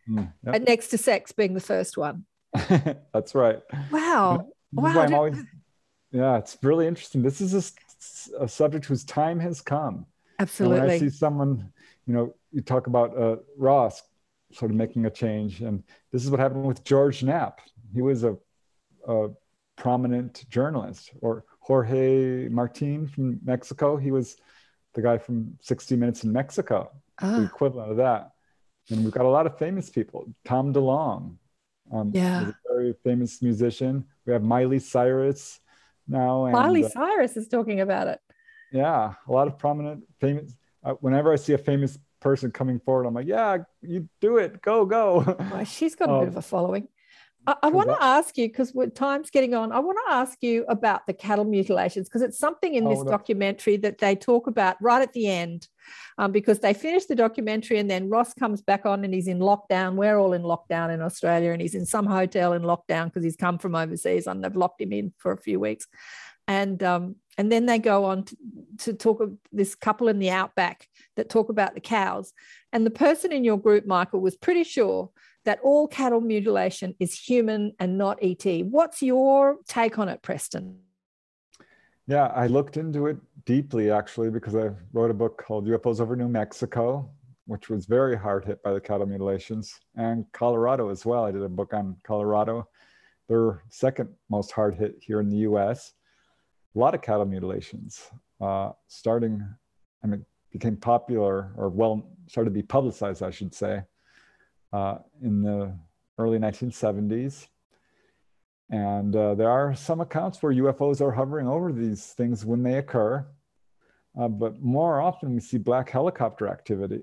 Mm, yep. next to sex being the first one. That's right. Wow. Wow. Always, yeah, it's really interesting. This is a, a, subject whose time has come. Absolutely. And when I see someone, you know, you talk about uh, Ross sort of making a change, and this is what happened with George Knapp. He was a, a prominent journalist, or Jorge Martin from Mexico. He was the guy from 60 Minutes in Mexico, ah. the equivalent of that. And we've got a lot of famous people. Tom DeLonge, um, yeah, a very famous musician. We have Miley Cyrus now. And, Miley uh, Cyrus is talking about it. Yeah, a lot of prominent, famous. Uh, whenever I see a famous person coming forward, I'm like, yeah, you do it, go, go. Well, she's got a um, bit of a following. I, I want to ask you because time's getting on. I want to ask you about the cattle mutilations because it's something in oh, this documentary that they talk about right at the end. Um, because they finish the documentary and then Ross comes back on and he's in lockdown. We're all in lockdown in Australia and he's in some hotel in lockdown because he's come from overseas and they've locked him in for a few weeks. And um, and then they go on to, to talk of this couple in the outback that talk about the cows. And the person in your group, Michael, was pretty sure that all cattle mutilation is human and not ET. What's your take on it, Preston? Yeah, I looked into it deeply actually because I wrote a book called UFOs over New Mexico, which was very hard hit by the cattle mutilations, and Colorado as well. I did a book on Colorado, their second most hard hit here in the US. A lot of cattle mutilations, uh, starting, I mean, became popular or well, started to be publicized, I should say, uh, in the early 1970s. And uh, there are some accounts where UFOs are hovering over these things when they occur. Uh, but more often we see black helicopter activity.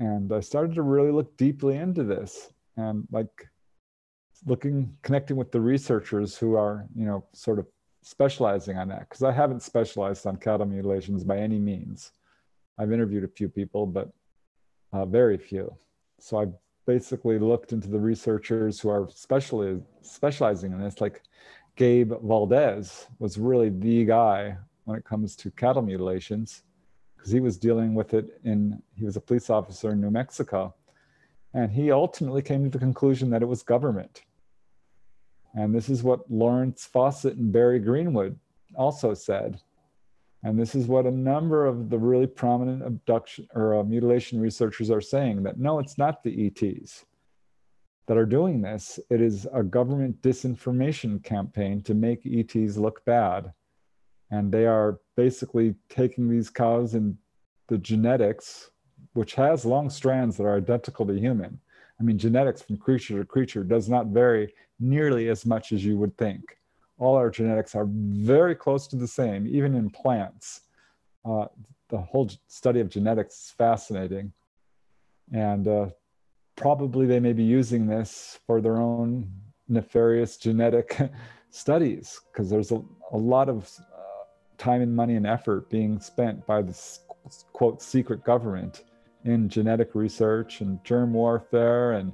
And I started to really look deeply into this and like looking, connecting with the researchers who are, you know, sort of specializing on that. Because I haven't specialized on cattle mutilations by any means. I've interviewed a few people, but uh, very few. So I basically looked into the researchers who are specially specializing in this, like Gabe Valdez was really the guy when it comes to cattle mutilations, because he was dealing with it in he was a police officer in New Mexico. And he ultimately came to the conclusion that it was government. And this is what Lawrence Fawcett and Barry Greenwood also said. And this is what a number of the really prominent abduction or uh, mutilation researchers are saying that no, it's not the ETs that are doing this. It is a government disinformation campaign to make ETs look bad. And they are basically taking these cows and the genetics, which has long strands that are identical to human. I mean, genetics from creature to creature does not vary nearly as much as you would think all our genetics are very close to the same, even in plants. Uh, the whole study of genetics is fascinating. And uh, probably they may be using this for their own nefarious genetic studies, because there's a, a, lot of uh, time and money and effort being spent by this quote secret government in genetic research and germ warfare and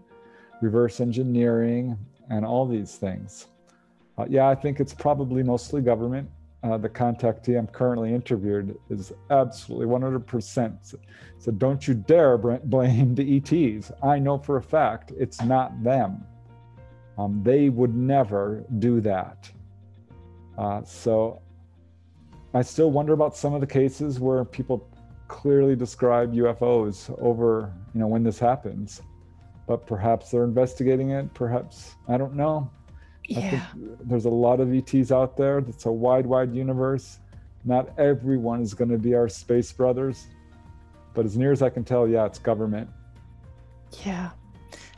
reverse engineering and all these things. Uh, yeah, I think it's probably mostly government. Uh, the contactee I'm currently interviewed is absolutely 100%. So don't you dare blame the ETs. I know for a fact it's not them. Um, they would never do that. Uh, so I still wonder about some of the cases where people clearly describe UFOs over, you know, when this happens. But perhaps they're investigating it. Perhaps I don't know. Yeah. there's a lot of ETs out there. It's a wide, wide universe. Not everyone is going to be our space brothers, but as near as I can tell, yeah, it's government. Yeah.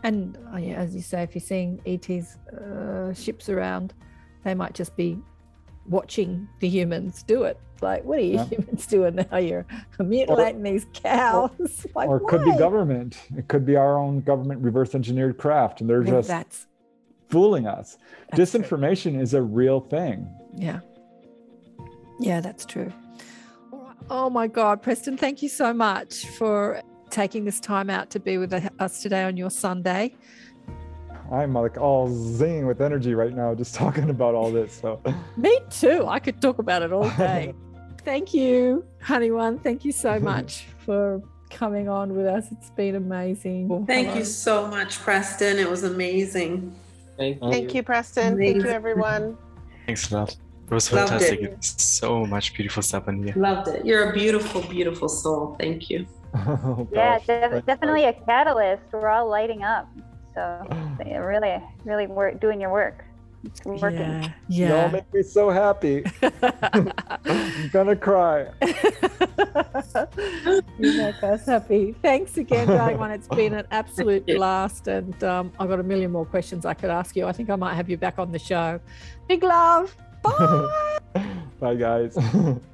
And uh, yeah, as you say, if you're seeing ETs uh, ships around, they might just be watching the humans do it. Like, what are you yeah. humans doing now? You're mutilating or, these cows. Or, like, or it could be government. It could be our own government reverse engineered craft, and they're just that's fooling us. That's Disinformation true. is a real thing. Yeah. Yeah, that's true. Oh my God, Preston, thank you so much for taking this time out to be with us today on your Sunday. I'm like all zing with energy right now just talking about all this. So me too. I could talk about it all day. Thank you, honey one. Thank you so much for coming on with us. It's been amazing. Thank Hello. you so much, Preston. It was amazing. Thank you, Thank you Preston. Amazing. Thank you, everyone. Thanks a lot. It was fantastic. It. So much beautiful stuff in here. Loved it. You're a beautiful, beautiful soul. Thank you. oh, yeah, def- definitely a catalyst. We're all lighting up. So really, really work, doing your work. It's working. Yeah. yeah. Y'all make me so happy. I'm gonna cry. you make us happy. Thanks again, darling one. It's been an absolute blast, and um, I've got a million more questions I could ask you. I think I might have you back on the show. Big love. Bye. Bye, guys.